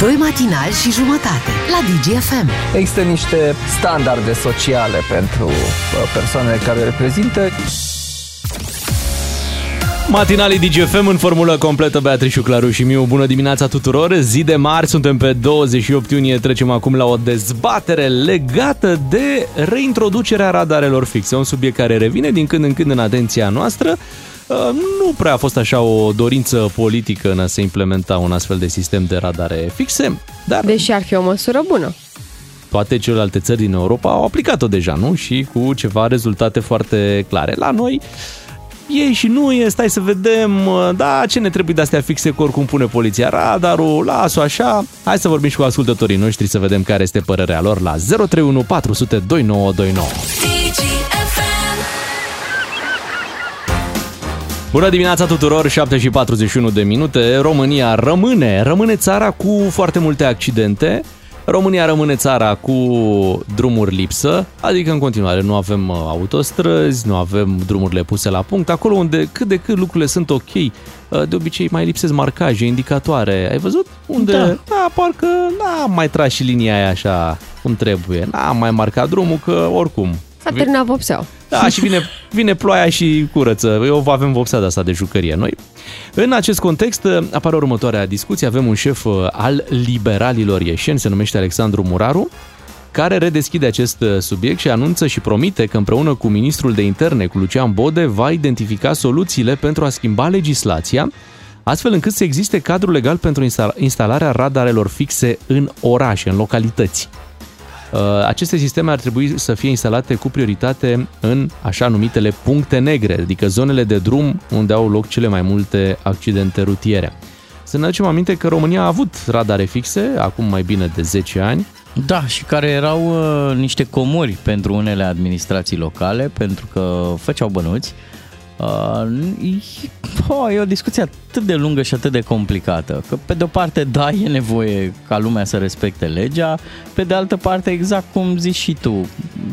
Doi matinali și jumătate la DGFM. Există niște standarde sociale pentru uh, persoanele care reprezintă. Matinalii DGFM în formulă completă Beatrice Claru și Miu. Bună dimineața tuturor! Zi de marți, suntem pe 28 iunie, trecem acum la o dezbatere legată de reintroducerea radarelor fixe. Un subiect care revine din când în când în atenția noastră. Uh, Nu prea a fost așa o dorință politică în a se implementa un astfel de sistem de radare fixe, dar Deși ar fi o măsură bună. toate celelalte țări din Europa au aplicat-o deja, nu? Și cu ceva rezultate foarte clare. La noi e și nu e, stai să vedem, da, ce ne trebuie de astea fixe, că oricum pune poliția radarul, las-o așa. Hai să vorbim și cu ascultătorii noștri să vedem care este părerea lor la 031 400 2929. Bună dimineața tuturor, 7 și 41 de minute. România rămâne, rămâne țara cu foarte multe accidente. România rămâne țara cu drumuri lipsă, adică în continuare nu avem uh, autostrăzi, nu avem drumurile puse la punct. Acolo unde cât de cât lucrurile sunt ok, uh, de obicei mai lipsesc marcaje, indicatoare. Ai văzut? Unde, Da. da parcă n-am mai tras și linia aia așa cum trebuie. N-am mai marcat drumul, că oricum S-a terminat vopseaua. da, și vine, vine ploaia și curăță. Eu avem vopsea de asta de jucărie noi. În acest context apare următoarea discuție. Avem un șef uh, al liberalilor ieșeni, se numește Alexandru Muraru, care redeschide acest uh, subiect și anunță și promite că împreună cu ministrul de interne, cu Lucian Bode, va identifica soluțiile pentru a schimba legislația, astfel încât să existe cadru legal pentru instala- instalarea radarelor fixe în orașe, în localități. Uh, Aceste sisteme ar trebui să fie instalate cu prioritate în așa numitele puncte negre, adică zonele de drum unde au loc cele mai multe accidente rutiere. Să ne aducem aminte că România a avut radare fixe acum mai bine de 10 ani. Da, și care erau uh, niște comori pentru unele administrații locale, pentru că făceau bănuți. Uh, po, e o discuție atât de lungă și atât de complicată, că pe de o parte, da, e nevoie ca lumea să respecte legea, pe de altă parte, exact cum zici și tu,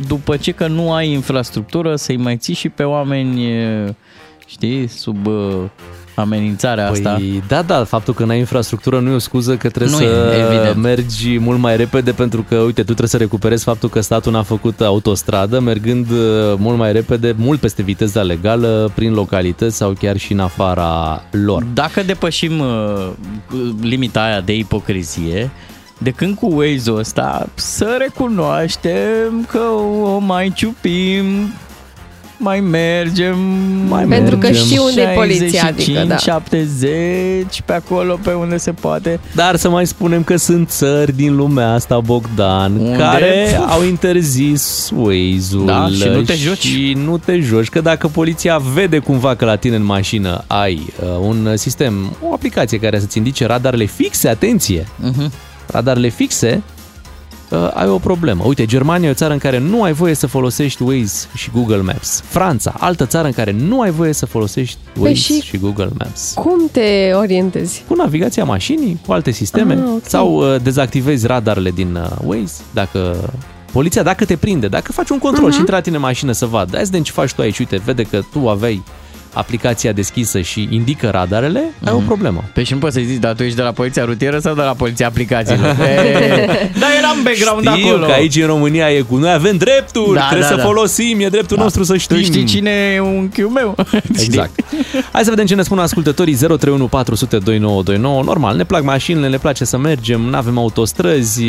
după ce că nu ai infrastructură, să-i mai ții și pe oameni, uh, știi, sub uh, amenințarea asta. Păi, da, da, faptul că n-ai infrastructură nu e o scuză că trebuie Nu e, să evident. mergi mult mai repede pentru că, uite, tu trebuie să recuperezi faptul că statul n-a făcut autostradă, mergând uh, mult mai repede, mult peste viteza legală, prin localități sau chiar și în afara lor. Dacă depășim uh, limita aia de ipocrizie, de când cu Waze-ul ăsta să recunoaștem că o mai ciupim mai mergem. Mai Pentru că mergem. știu unde e poliția, 65, adică da. 70, pe acolo, pe unde se poate. Dar să mai spunem că sunt țări din lumea asta, Bogdan, Unde? care au interzis Waze-ul Da, și nu te joci. Și nu te joci, că dacă poliția vede cumva că la tine în mașină ai uh, un sistem, o aplicație care să-ți indice radarele fixe, atenție, Mhm. radarele fixe, uh, ai o problemă. Uite, Germania e o țară în care nu ai voie să folosești Waze și Google Maps. Franța, altă țară în care nu ai voie să folosești Waze și- și Google Maps Cum te orientezi? cu navigația mașinii, cu alte sisteme, Ah, ok. sau uh, dezactivezi radarele din uh, Waze, dacă poliția, dacă te prinde, dacă faci un control Mhm. și intră la tine în mașină să vadă, hai să vedem ce faci tu aici, uite, vede că tu aveai aplicația deschisă și indică radarele, ai Mhm. o problemă. Păi și nu poți să zici, dar tu ești de la poliția rutieră sau de la poliția aplicațiilor? E, da, eram background Știu acolo. că aici în România e cu noi avem drepturi, Da, trebuie da, să da. folosim, e dreptul nostru să știm. Tu știi cine e unchiul meu? Exact. Hai să vedem ce ne spun ascultătorii 031 400 2929. Normal, ne plac mașinile, ne place să mergem, nu avem autostrăzi,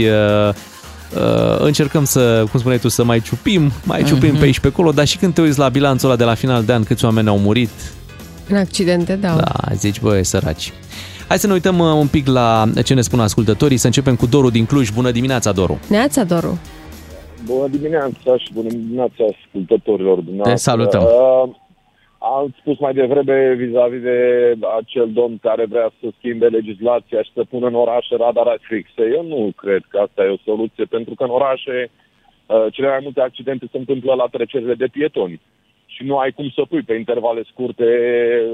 uh, uh, încercăm să, cum spuneai tu, să mai ciupim, mai ciupim Mhm. pe aici pe acolo, dar și când te uiți la bilanțul ăla de la final de an, câți oameni au murit, În accidente, da. da, zici, băi, săraci. Hai să ne uităm uh, un pic la ce ne spun ascultătorii, să începem cu Doru din Cluj. Bună dimineața, Doru! Neața, Doru. Bună dimineața și bună dimineața ascultătorilor dumneavoastră. salutăm. Uh, am spus mai devreme vis-a-vis de acel domn care vrea să schimbe legislația și să pună în orașe radare fixe. Eu nu cred că asta e o soluție, pentru că în orașe uh, cele mai multe accidente se întâmplă la trecerile de pietoni. Și nu ai cum să pui pe intervale scurte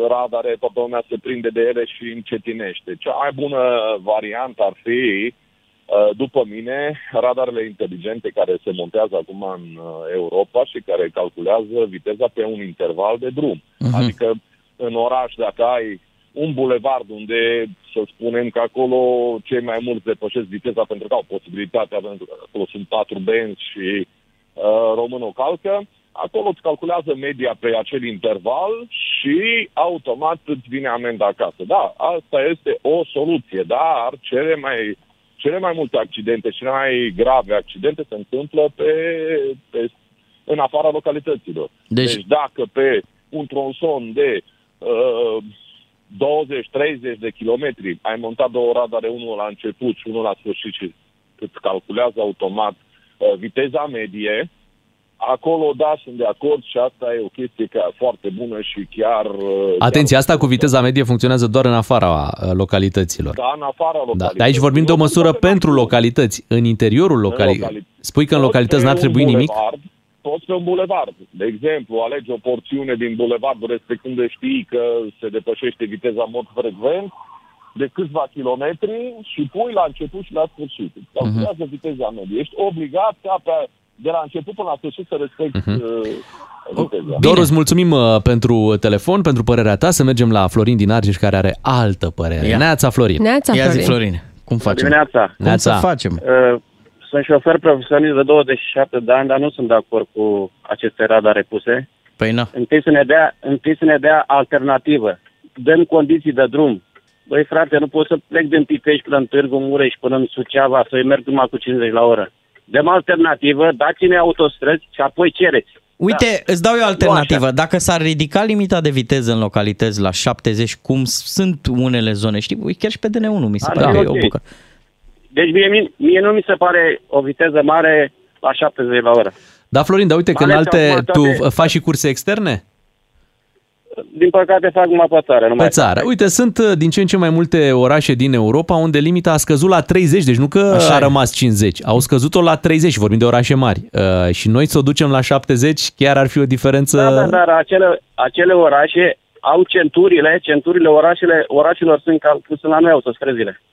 radare, toată lumea se prinde de ele și încetinește. Cea mai bună variantă ar fi Uh, după mine, radarele inteligente care se montează acum în uh, Europa și care calculează viteza pe un interval de drum. Mhm. Adică în oraș, dacă ai un bulevard unde, să spunem că acolo cei mai mulți depășesc viteza pentru că au posibilitatea, pentru că acolo sunt patru benzi și uh, românul calcă, acolo îți calculează media pe acel interval și automat îți vine amenda acasă. Da, asta este o soluție, dar cele mai cele mai multe accidente, cele mai grave accidente se întâmplă pe, pe, în afara localităților. Deci- Deci, deci dacă pe un tronson de uh, 20-30 de kilometri ai montat două radare, unul la început și unul la sfârșit și îți calculează automat uh, viteza medie, acolo, da, sunt de acord și asta e o chestie ca foarte bună și chiar... uh, Atenție, chiar asta cu viteza medie funcționează doar în afara uh, localităților. Da, în afara Da, localității. dar aici vorbim de o măsură pentru localități. În interiorul localității. localități. Spui că în Poți localități pe n-ar un trebui nimic? bulevard, Poți pe un bulevard. De exemplu, alegi o porțiune din bulevardul respectiv de știi că se depășește viteza în mod frecvent de câțiva kilometri și pui la început și la sfârșit. Îți Calculează Mhm. viteza medie. Ești obligat ca pe, de la început până la sfârșit să respecti Mhm. uh, viteza. Doru, îți mulțumim uh, pentru telefon, pentru părerea ta. Să mergem la Florin din Argeș, care are altă părere. Ia. Neața, Florin. Neața, Ia zi, Florin. Florin, cum facem? Dimineața. Cum Neața. să facem? Uh, Sunt șofer profesionist de 27 de ani, dar nu sunt de acord cu aceste radare puse. Păi na. Întâi să ne dea, întâi să ne dea alternativă. Dăm condiții de drum. Băi, frate, nu pot să plec din Pitești până în Târgu Mureș, până în Suceava, să-i merg numai cu 50 la oră. Dăm alternativă, dați-ne autostrăzi și apoi cereți. Uite, Da. îți dau eu o Nu alternativă. așa. Dacă s-ar ridica limita de viteză în localități la 70, cum sunt unele zone, știi, Ui, chiar și pe DN1 mi se Ar pare fi că e o ok. bucă. Deci mie, mie, mie nu mi se pare o viteză mare la 70 la oră. Da, Florin, dar uite că în Mai ales alte acum tu toate- faci și curse externe? Din păcate fac numai pe țară. Numai Pe țară. Uite, sunt uh, din ce în ce mai multe orașe din Europa unde limita a scăzut la 30, deci nu că Așa a e. rămas 50, au scăzut-o la 30 și vorbim de orașe mari. Uh, și noi să o ducem la 70, chiar ar fi o diferență... Da, da, dar acele, acele orașe au centurile, centurile orașele, orașelor sunt, ca, sunt la noi autostrăzile. Mhm.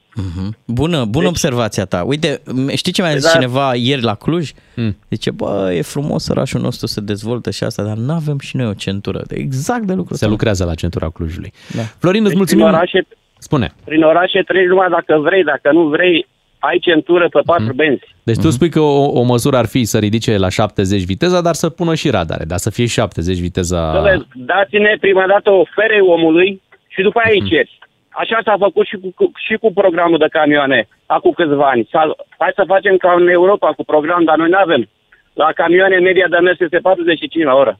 Bună, bună observația ta. Uite, m- știi ce mi-a zis Da. cineva ieri la Cluj? Hmm. Zice, bă, e frumos orașul nostru se dezvoltă și asta, dar nu avem și noi o centură. Exact de lucru Se lucrează la centura Clujului. Da. Florin, îți Deci mulțumim. Prin orașe, Spune. prin orașe treci numai dacă vrei, dacă nu vrei, ai centură pe patru benzi. Deci tu spui că o, o măsură ar fi să ridice la 70 viteza, dar să pună și radare, dar să fie 70 viteza... Dom'le, Dați-ne prima dată ofere omului și după aia îi ceri. Așa s-a făcut și cu, cu, și cu programul de camioane acum câțiva ani. S-a, hai să facem ca în Europa cu program, dar noi nu avem. La camioane media de mers este 45 la oră.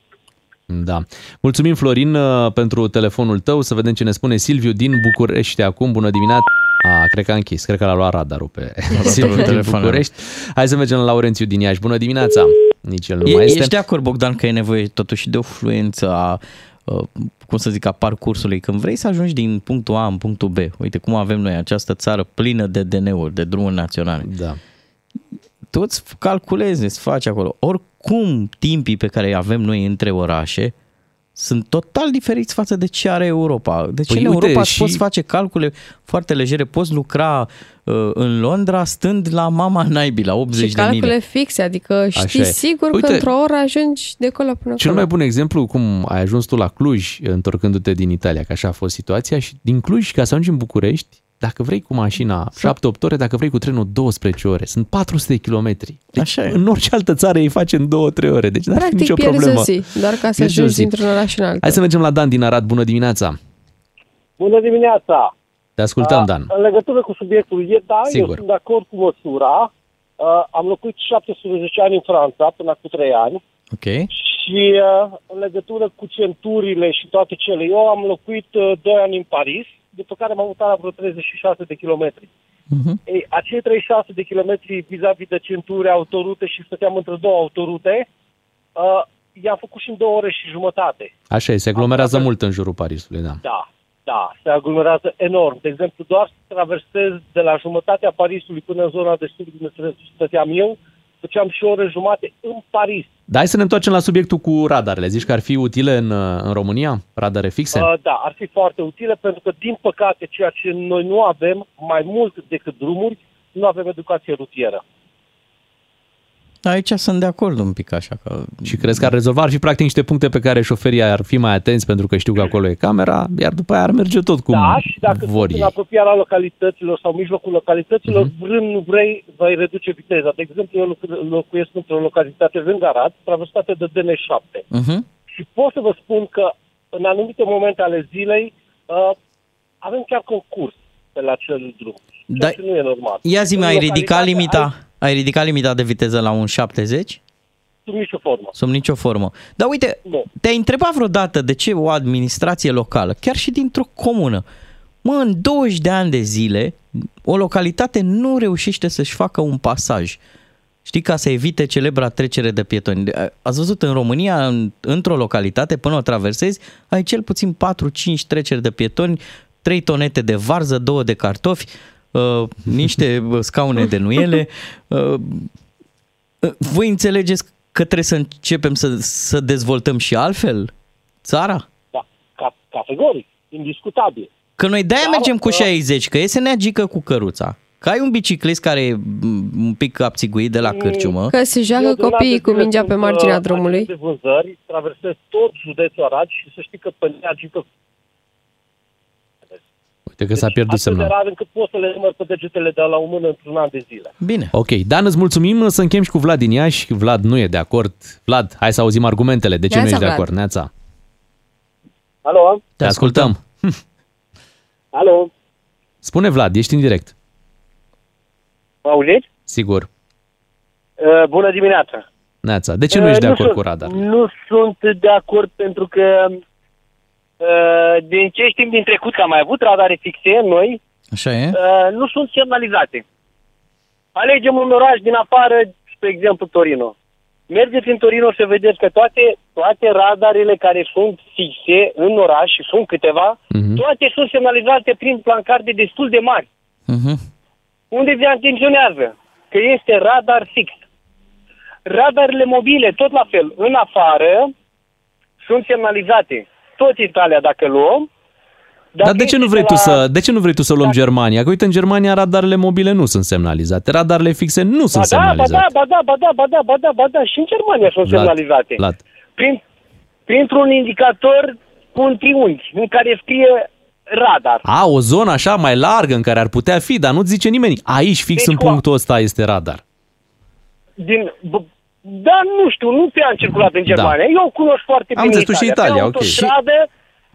Da. Mulțumim, Florin, uh, pentru telefonul tău. Să vedem ce ne spune Silviu din București acum. Bună dimineața! A, cred că a închis. Cred că l-a luat radarul pe <laughs> Silviu din telefonul. București. Hai să mergem la Laurențiu din Iași. Bună dimineața! Nici el nu E, mai este. ești de acord, Bogdan, că e nevoie totuși de o fluență a, uh, cum să zic, a parcursului. Când vrei să ajungi din punctul A în punctul B, uite cum avem noi această țară plină de DN-uri, de drumuri naționale. Da. Tu îți calculezi, îți faci acolo. Oricum, timpii pe care îi avem noi între orașe sunt total diferiți față de ce are Europa. Deci Păi în uite, Europa și- și... poți face calcule foarte legere, poți lucra uh, în Londra stând la mama naibii, la 80 Și de calcule mile. fixe, adică știi e. sigur Uite, că într-o oră ajungi de acolo până Cel acolo. mai bun exemplu, cum ai ajuns tu la Cluj, întorcându-te din Italia, că așa a fost situația, și din Cluj, ca să ajungi în București, dacă vrei cu mașina 7-8 ore, dacă vrei cu trenul 12 ore, sunt 400 de kilometri. Deci Așa e. în orice altă țară îi faci în 2-3 ore, deci n-ar fi Practic nicio pierzi problemă. o zi, doar ca să Pierzi o ajungi zi. dintr-un oraș în altul. Hai să mergem la Dan din Arad, bună dimineața! Bună dimineața! Te ascultăm, Uh, Dan. În legătură cu subiectul, e da, Sigur. eu sunt de acord cu măsura. Uh, am locuit 17 ani în Franța, până cu 3 ani. Ok. Și uh, în legătură cu centurile și toate cele, eu am locuit uh, 2 ani în Paris, după care m-am mutat la vreo 36 de kilometri. Uh-huh. Ei, acei 36 de kilometri vis-a-vis de centuri, autorute și stăteam între două autorute, uh, i-am făcut și în două ore și jumătate. Așa e, se aglomerează mult în jurul Parisului, da. Da, da, se aglomerează enorm. De exemplu, doar să traversez de la jumătatea Parisului până în zona de sud unde stăteam eu, făceam și o oră jumate în Paris. Dar hai să ne întoarcem la subiectul cu radarele. Zici că ar fi utile în, în România? Radare fixe? Uh, da, ar fi foarte utile pentru că, din păcate, ceea ce noi nu avem, mai mult decât drumuri, nu avem educație rutieră. Aici sunt de acord un pic așa că... Și crezi că ar rezolva? Ar fi practic niște puncte pe care șoferii ar fi mai atenți pentru că știu că acolo e camera, iar după aia ar merge tot cum da, și dacă vor sunt în ei. apropierea localităților sau în mijlocul localităților, Mhm. uh-huh. vrând nu vrei, vei reduce viteza. De exemplu, eu locu- locuiesc într-o localitate lângă Arad, traversată de DN7. Uh-huh. Și pot să vă spun că în anumite momente ale zilei uh, avem chiar concurs pe la acel drum. Da. Ceea ce nu e normal. Ia zi În ai ridicat localitate limita, ai ridicat limita de viteză la un 70? Sub nicio formă. Sub nicio formă. Dar uite, Nu. te-ai întrebat vreodată de ce o administrație locală, chiar și dintr-o comună, mă, în 20 de ani de zile, o localitate nu reușește să-și facă un pasaj. Știi, ca să evite celebra trecere de pietoni. De- Ați văzut în România, în, într-o localitate, până o traversezi, ai cel puțin 4-5 treceri de pietoni, 3 tonete de varză, 2 de cartofi, uh, niște uh, scaune de nuiele. Uh, uh, voi înțelegeți că trebuie să începem să, să dezvoltăm și altfel țara? Da, ca, categoric, indiscutabil. Că noi de-aia Da, mergem cu da. 60, că iese neagică cu căruța. Că ai un biciclist care e m, un pic abțiguit de la cârciumă. Că se joacă Eu de un an copiii de cu zile mingea sunt, pe marginea uh, drumului. agent de vânzări, traversez tot județul Arad și să știi că pe neagică Uite că s-a pierdut atât de semnal. rar încât poți să le număr pe degetele de la o mână într-un an de zile. Bine. Ok, Dan, îți mulțumim să închem și cu Vlad din Iași. Vlad nu e de acord. Vlad, hai să auzim argumentele. De ce Neața, nu ești de Vlad. acord? Neața. Alo? Te ascultăm. <laughs> Alo? Spune Vlad, ești în direct. Mă auziți? Sigur. Uh, bună dimineața! Neața. De ce nu ești de Uh, acord sunt, cu radar? Nu sunt de acord pentru că uh, din ce știm din trecut că am mai avut radare fixe noi, Așa e? uh, nu sunt semnalizate. Alegem un oraș din afară, spre exemplu Torino. Mergeți în Torino să vedeți că toate, toate radarele care sunt fixe în oraș, și sunt câteva, Mhm. toate sunt semnalizate prin plancarde destul de mari. Uh-huh. unde vi atenționează că este radar fix. Radarele mobile, tot la fel, în afară, sunt semnalizate. Tot Italia, dacă luăm. Dar de ce, nu ești vrei de tu la- să, de ce nu vrei tu să luăm Germania? Că uite, în Germania radarele mobile nu sunt semnalizate, radarele fixe nu Ba sunt da, ba da, semnalizate. ba da, ba da, ba da, ba da, ba da, și în Germania sunt Vlad, semnalizate. Vlad, Prin, printr-un indicator cu un triunghi, în care scrie radar. A, o zonă așa mai largă în care ar putea fi, dar nu-ți zice nimeni. Aici, fix Deci, în cu- punctul ăsta, este radar. Din, b- da, nu știu, nu pe am circulat în Da. Germania. Eu cunosc foarte Am bine înțeles, tu și Italia, pe ok. autostradă,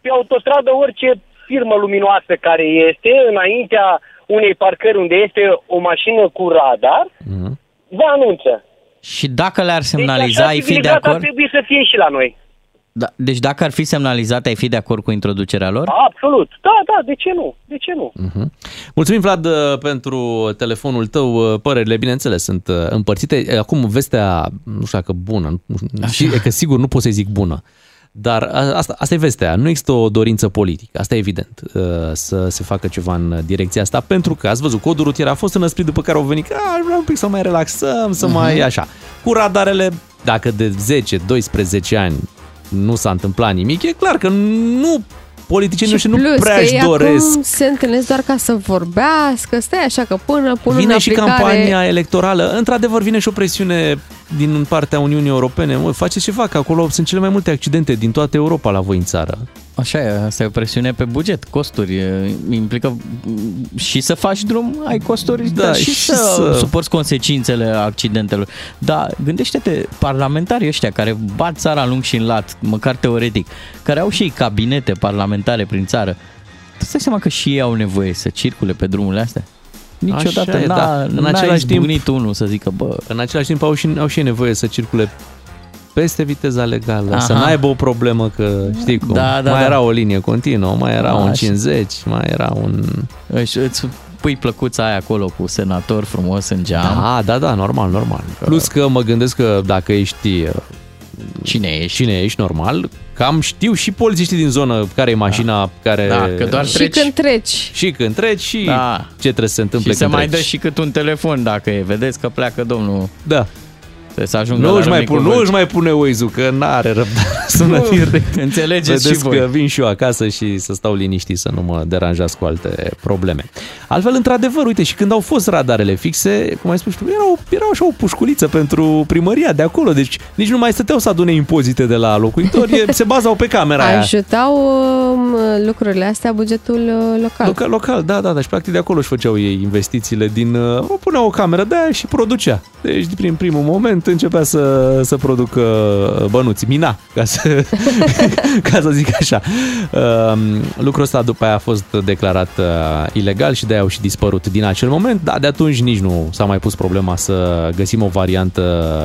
pe autostradă, orice firmă luminoasă care este, înaintea unei parcări unde este o mașină cu radar, Mhm. vă anunță. Și dacă le-ar Deci semnaliza, așa ai fi de civilizat ar acord? trebui să fie și la noi. Da, deci dacă ar fi semnalizate, ai fi de acord cu introducerea lor? Absolut. Da, da, de ce nu? De ce nu? Mhm. Mulțumim, Vlad, uh, pentru telefonul tău. Uh, Părerile, bineînțeles, sunt uh, împărțite. Uh, Acum, vestea, nu știu dacă bună, nu știu, și, e că sigur nu pot să zic bună, dar a- asta, asta e vestea. Nu există o dorință politică, asta e evident, uh, să se facă ceva în direcția asta, pentru că, ați văzut, codul rutier a fost înăsprit după care au venit că "A, vreau un pic să mai relaxăm, să mai așa. Cu radarele, dacă de 10-12 ani nu s-a întâmplat nimic, e clar că nu politicienii noștri nu plus prea că își ei doresc acum se întâlnesc doar ca să vorbească, stai așa că până pun Vine în și aplicare... campania electorală. Într-adevăr, vine și o presiune din partea Uniunii Europene. Mă, faceți ceva, că acolo sunt cele mai multe accidente din toată Europa la voi în țară. Așa e, asta e o presiune pe buget, costuri. e, Implică m, și să faci drum, ai costuri, Da, dar și, și să, să- suporți consecințele accidentelor. Da, gândește-te, parlamentarii ăștia care bat țara în lung și în lat, măcar teoretic, care au și ei cabinete parlamentare prin țară, tu stai seama că și ei au nevoie să circule pe drumurile astea? Niciodată Așa e, n-a, da. În n-a același timp- izbucnit unul să zică, bă, În același timp au și, au și ei nevoie să circule peste viteza legală, Aha. să n-aibă o problemă că, știi cum, Da, da, mai da. era o linie continuă, mai era un Așa. 50, mai era un... își, îți pui plăcuța aia acolo cu senator frumos în geam. Da, da, da, normal, normal. Plus că mă gândesc că dacă ești uh, Cine ești? Cine ești, normal. Cam știu și polițiștii din zonă care e mașina care... Da, că doar Și treci. când treci. Și când treci și Da. ce trebuie să se întâmple Și se când mai treci. dă și cât un telefon dacă e. Vedeți că pleacă domnul. Da. Trebuie să ajungă Nu la își, mai Râmnicu pun, nu Vâlcea. își mai pune waze că n-are răbdare. Sună Nu, direct. înțelegeți Vedeți și voi. că vin și eu acasă și să stau liniștit să nu mă deranjați cu alte probleme. Altfel, într-adevăr, uite, și când au fost radarele fixe, cum ai spus, tu, era, o, era așa o pușculiță pentru primăria de acolo, deci nici nu mai stăteau să adune impozite de la locuitori, <laughs> e- se bazau pe camera aia. Ajutau um, lucrurile astea bugetul uh, local. Local, local, da, da, da, și practic de acolo își făceau ei investițiile din... uh, O puneau o cameră de aia și producea. Deci prin primul moment începea să, să producă bănuți, mina, ca să, <laughs> ca să zic așa. Um, Lucrul ăsta după aia a fost declarat uh, ilegal și de aia au și dispărut din acel moment, dar de atunci nici nu s-a mai pus problema să găsim o variantă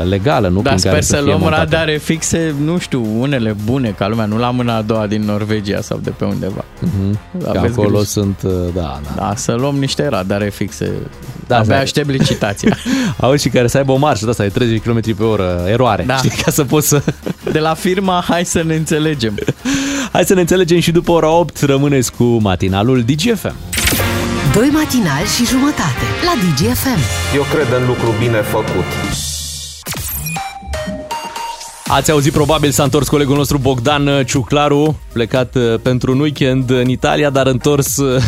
legală, nu Da, prin sper care să fie luăm montată. radare fixe, nu știu, unele bune ca lumea, nu la mâna a doua din Norvegia sau de pe undeva. Mhm. Că Aveți acolo grijă. sunt, uh, da, da. Da, să luăm niște radare fixe. Da, Da, Abia să- aștept licitația. <laughs> Auzi și care să aibă o marșă de asta de 30 km pe oră, eroare, Da. știi, ca să poți să... <laughs> De la firma, hai să ne înțelegem. <laughs> Hai să ne înțelegem și după ora 8 rămâneți cu matinalul DGFM. Doi matinali și jumătate la DGFM. Eu cred în lucru bine făcut. Ați auzit probabil s-a întors colegul nostru Bogdan Ciuclaru, plecat uh, pentru un weekend în Italia, dar întors uh,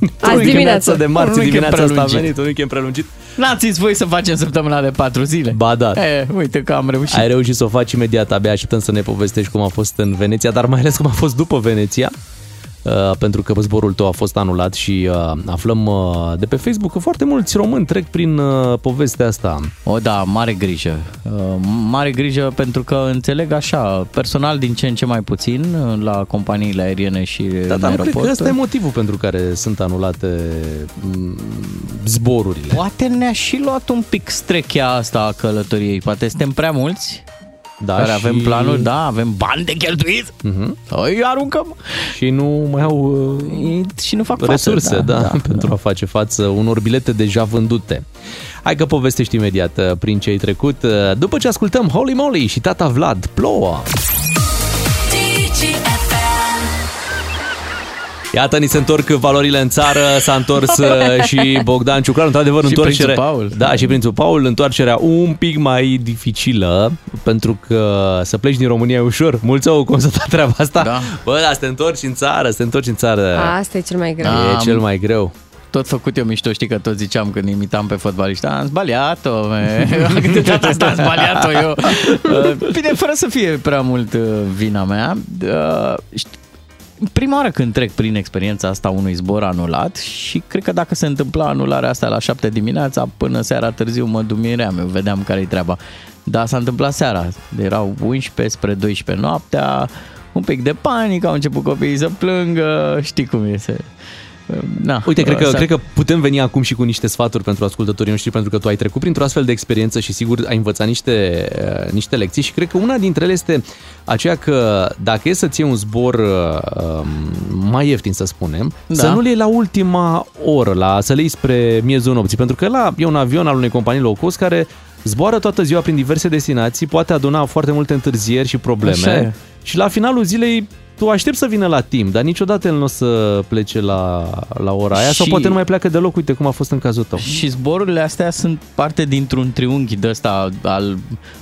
<laughs> Azi dimineață. de Un marți weekend dimineața asta a prelungit. venit, un weekend prelungit. N-ați zis voi să facem săptămâna de patru zile? Ba da, E, uite că am reușit. ai reușit să o faci imediat, abia așteptăm să ne povestești cum a fost în Veneția, dar mai ales cum a fost după Veneția. Uh, pentru că zborul tău a fost anulat și uh, aflăm uh, de pe Facebook că foarte mulți români trec prin uh, povestea asta. O, da, mare grijă. Uh, Mare grijă pentru că înțeleg așa, personal din ce în ce mai puțin uh, la companiile aeriene și Da, în dar nu cred că aeroport. ăsta e motivul pentru care sunt anulate mm, zborurile. Poate ne-a și luat un pic strechea asta a călătoriei. Poate suntem prea mulți Da, care și- avem planuri, da, avem bani de cheltuit. Mhm. Îi aruncăm. Și nu mai au uh, Și nu fac față, resurse, da, da, da, <laughs> pentru a face față unor bilete deja vândute. Hai că povestești imediat uh, prin ce ai trecut. uh, După ce ascultăm Holy Moly și tata Vlad, plouă. Iată, ni se întorc valorile în țară, s-a întors <laughs> uh, și Bogdan Ciuclar, într-adevăr, Și întoarcerea... Prințul Paul. Da, și Prințul Paul, întoarcerea un pic mai dificilă, pentru că să pleci din România e ușor. Mulți au constatat treaba asta. Da. Bă, dar să te întorci în țară, să te întorci în țară. Asta e cel mai greu. Da. E Am- cel mai greu. Tot făcut eu mișto, știi că tot ziceam când imitam pe fotbaliști, am zbaliat-o, me. de data asta am zbaliat-o eu. Uh, <laughs> Bine, fără să fie prea mult uh, vina mea, uh, știi, prima oară când trec prin experiența asta unui zbor anulat și cred că dacă se întâmpla anularea asta la 7 dimineața până seara târziu mă dumiream, eu vedeam care-i treaba. Dar s-a întâmplat seara, erau 11 spre 12 noaptea, un pic de panică, au început copiii să plângă, știi cum e, se, Na, Uite, cred că, asta- cred că putem veni acum și cu niște sfaturi pentru ascultătorii noștri, pentru că tu ai trecut printr-o astfel de experiență și sigur ai învățat niște, uh, niște lecții și cred că una dintre ele este aceea că dacă e să-ți iei un zbor uh, um, mai ieftin, să spunem, Da. să nu-l iei la ultima oră, la, să le iei spre miezul nopții, pentru că la e un avion al unei companii low cost care zboară toată ziua prin diverse destinații, poate aduna foarte multe întârzieri și Așa probleme e. și la finalul zilei tu aștepți să vină la timp, dar niciodată el nu o să plece la, la ora aia sau Și- poate nu mai pleacă deloc, uite cum a fost în cazul tău. Și zborurile astea sunt parte dintr-un triunghi de ăsta al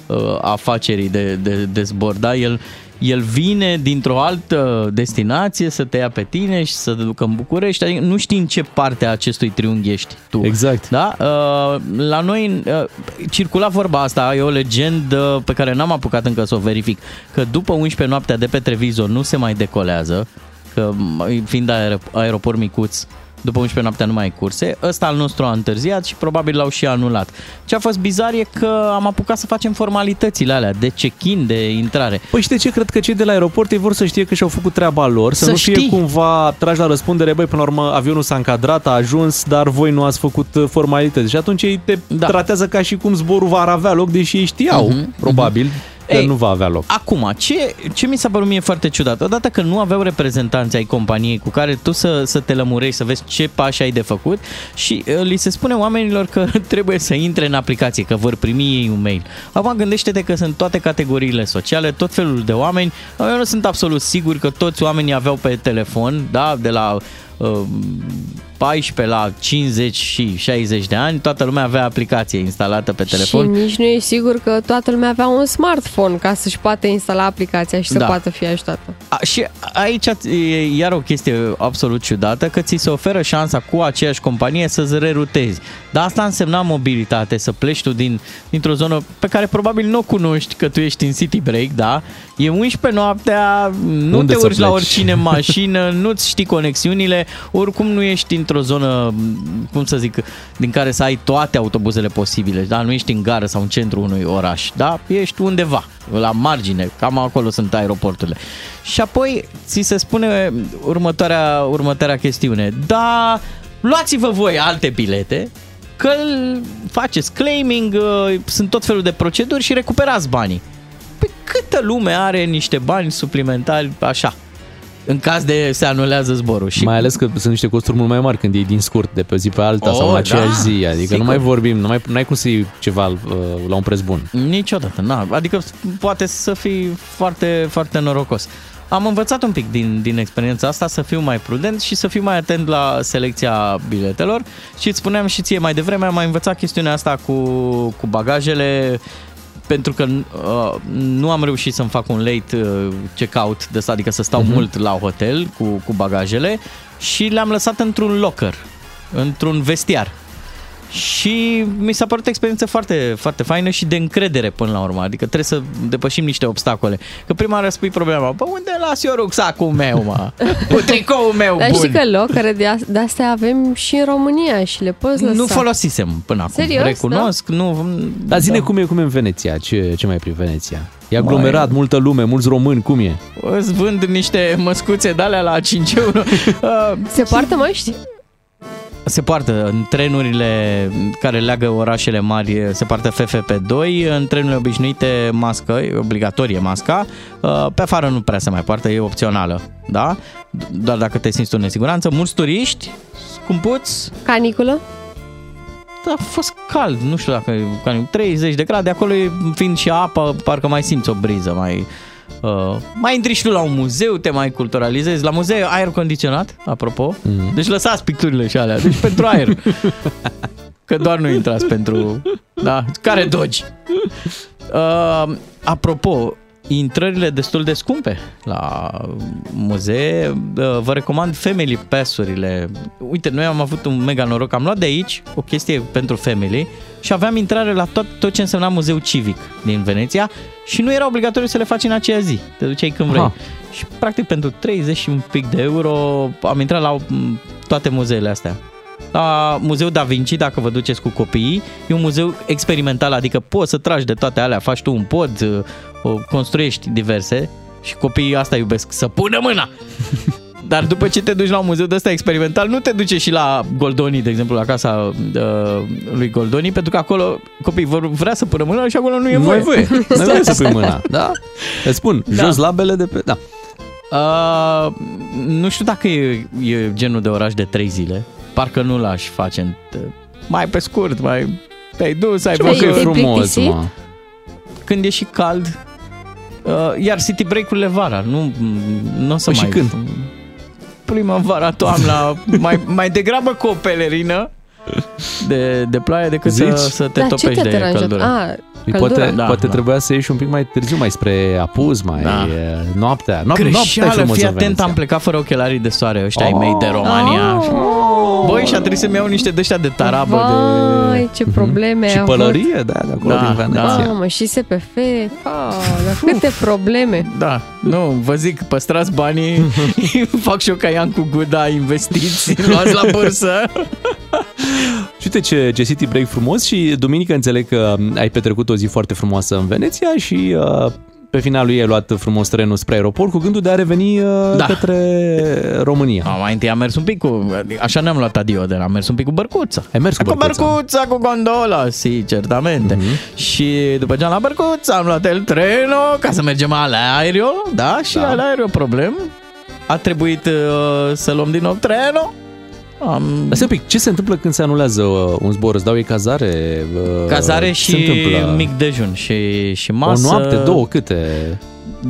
uh, afacerii de, de, de zbor, da? El, el vine dintr-o altă destinație să te ia pe tine și să te ducă în București, adică nu știi în ce parte a acestui triunghi ești tu. Exact. Da? Uh, la noi uh, circula vorba asta, e o legendă pe care n-am apucat încă să o verific, că după 11 noaptea de pe Treviso nu se mai decolează, că m- fiind aer- aeroport micuț, după 11 noaptea nu mai ai curse. Ăsta al nostru a întârziat și probabil l-au și anulat. Ce a fost bizar e că am apucat să facem formalitățile alea de check-in, de intrare. Păi știi de ce? Cred că cei de la aeroport ei vor să știe că și-au făcut treaba lor, să, Să nu fie știi. cumva trași la răspundere, băi, până la urmă avionul s-a încadrat, a ajuns, dar voi nu ați făcut uh, formalități. Și atunci ei te da. tratează ca și cum zborul va avea loc, deși ei știau, Mhm, probabil, că Ei, nu va avea loc. Acum, ce, ce mi s-a părut mie foarte ciudat? Odată că nu aveau reprezentanți ai companiei cu care tu să, să te lămurești, să vezi ce pași ai de făcut și uh, li se spune oamenilor că <laughs> trebuie să intre în aplicație, că vor primi ei un mail. Acum gândește-te că sunt toate categoriile sociale, tot felul de oameni. Eu nu sunt absolut sigur că toți oamenii aveau pe telefon, da, de la uh, 14 la 50 și 60 de ani, toată lumea avea aplicație instalată pe telefon. Și nici nu e sigur că toată lumea avea un smartphone ca să-și poată instala aplicația și să Da. poată fi ajutată. A, și aici e iar o chestie absolut ciudată, că ți se oferă șansa cu aceeași companie să-ți rerutezi. Dar asta însemna mobilitate, să pleci tu din, dintr-o zonă pe care probabil nu o cunoști, că tu ești în city break, da? E 11 noaptea, nu Unde te să urci la pleci? oricine în <laughs> mașină, nu-ți știi conexiunile, oricum nu ești într-o zonă, cum să zic, din care să ai toate autobuzele posibile, da? Nu ești în gară sau în centrul unui oraș, da? Ești undeva, la margine, cam acolo sunt aeroporturile. Și apoi ți se spune următoarea, următoarea chestiune. Da, luați-vă voi alte bilete, că îl faceți claiming, uh, sunt tot felul de proceduri și recuperați banii. Păi câtă lume are niște bani suplimentari așa, în caz de se anulează zborul. Și Mai ales că sunt niște costuri mult mai mari când iei din scurt de pe o zi pe alta Oh, sau în aceeași da, zi. Adică sigur. nu mai vorbim, nu mai, n-ai cum să iei ceva uh, la un preț bun. Niciodată, na. Adică poate să fii foarte, foarte norocos. Am învățat un pic din, din experiența asta să fiu mai prudent și să fiu mai atent la selecția biletelor și îți spuneam și ție mai devreme, am mai învățat chestiunea asta cu, cu bagajele pentru că uh, nu am reușit să-mi fac un late uh, check-out de asta, adică să stau Mhm. uh-huh. mult la hotel cu, cu bagajele și le-am lăsat într-un locker, într-un vestiar. Și mi s-a părut o experiență foarte, foarte faină și de încredere până la urmă. Adică trebuie să depășim niște obstacole. Că prima oară spui problema, bă, unde las eu rucsacul meu, mă? <laughs> Cu tricoul meu Dar bun. știi că locăre de, as- de astea avem și în România și le poți lăsa. Nu folosisem până acum. Serios, Recunosc, nu... Dar zine da. cum e, cum e în Veneția? Ce, ce mai prin Veneția? E aglomerat, multă lume, mulți români, cum e? Îți vând niște măscuțe de alea la 5 euro. Uh, Se poartă măști? Se poartă în trenurile care leagă orașele mari, se poartă FFP2, în trenurile obișnuite mască, e obligatorie masca, Uh, pe afară nu prea se mai poartă, e opțională, da? Doar dacă te simți tu în nesiguranță. Mulți turiști, scumpuți, Caniculă? da, a fost cald, nu știu dacă e cam 30 de grade, acolo e, fiind și apă, parcă mai simți o briză, mai... Uh, mai intri și tu la un muzeu, te mai culturalizezi. La muzeu aer condiționat, apropo. Mm. Deci lăsați picturile și alea. Deci pentru aer. Că doar nu intrați pentru... Da, care dogi? Uh, apropo, intrările destul de scumpe la muzee. Uh, Vă recomand Family Pass-urile. Uite, noi am avut un mega noroc. Am luat de aici o chestie pentru family și aveam intrare la tot, tot ce însemna muzeu civic din Veneția și nu era obligatoriu să le faci în aceea zi. Te duceai când vrei. Aha. Și practic pentru 30 și un pic de euro am intrat la m, toate muzeele astea. La Muzeul Da Vinci, dacă vă duceți cu copiii, e un muzeu experimental, adică poți să tragi de toate alea, faci tu un pod, uh, o construiești diverse și copiii asta iubesc, să pună mâna! <laughs> Dar după ce te duci la un muzeu de ăsta experimental, nu te duce și la Goldoni, de exemplu, la casa uh, lui Goldoni, pentru că acolo copiii vor vrea să pună mâna și acolo nu e Nu voie. ai voie. <laughs> Nu ai voie să pui mâna. Da? Îți spun, Da. jos labele de pe... Da. Uh, nu știu dacă e, e genul de oraș de trei zile. Parcă nu l-aș face în, mai pe scurt, mai te-ai dus, ai Ce mă, că e văzut. frumos, mă. Când e și cald. Uh, iar city break-urile vara, nu, nu o să Păi și mai... când? Primăvara, toamna, mai, mai degrabă cu o pelerină de, de ploaie decât să, Zici? să te Dar ce topești te-a de deranjat? căldură. Ah, Păi căldura. poate, Da, poate da. trebuia să ieși un pic mai târziu, mai spre apus, mai Da. da. noaptea. Noap, noaptea e Greșeală, frumos fii în atent, Veneția. am plecat fără ochelarii de soare ăștia ai mei de Oh. România. Oh. Băi, și a trebuit să-mi iau niște de ăștia de tarabă Vai, de... ce probleme Și ai avut. pălărie, da, de acolo Da, din Veneția. Mamă, și SPF. Pa, dar câte probleme. Da, nu, vă zic, păstrați banii, <laughs> <laughs> fac și eu ca Ian cu Guda, investiți, luați la <laughs> bursă. Și uite ce, ce city break frumos și duminică înțeleg că ai petrecut o zi foarte frumoasă în Veneția și uh, pe finalul ei ai luat frumos trenul spre aeroport cu gândul de a reveni uh, Da. către România. A, mai întâi am mers un pic cu, așa ne-am luat adio de am mers un pic cu bărcuța. Ai mers cu Cu bărcuța. bărcuța, cu gondola, si, certamente. Mhm. Și după ce am luat bărcuța, am luat el trenul ca să mergem la aereo, da? Și Da. la aereo problem. A trebuit uh, să luăm din nou trenul. Am Dar stai un pic, ce se întâmplă când se anulează uh, un zbor? Îți dau ei cazare? Uh, cazare ce și se întâmplă? mic dejun și, și O masă. noapte, două, câte?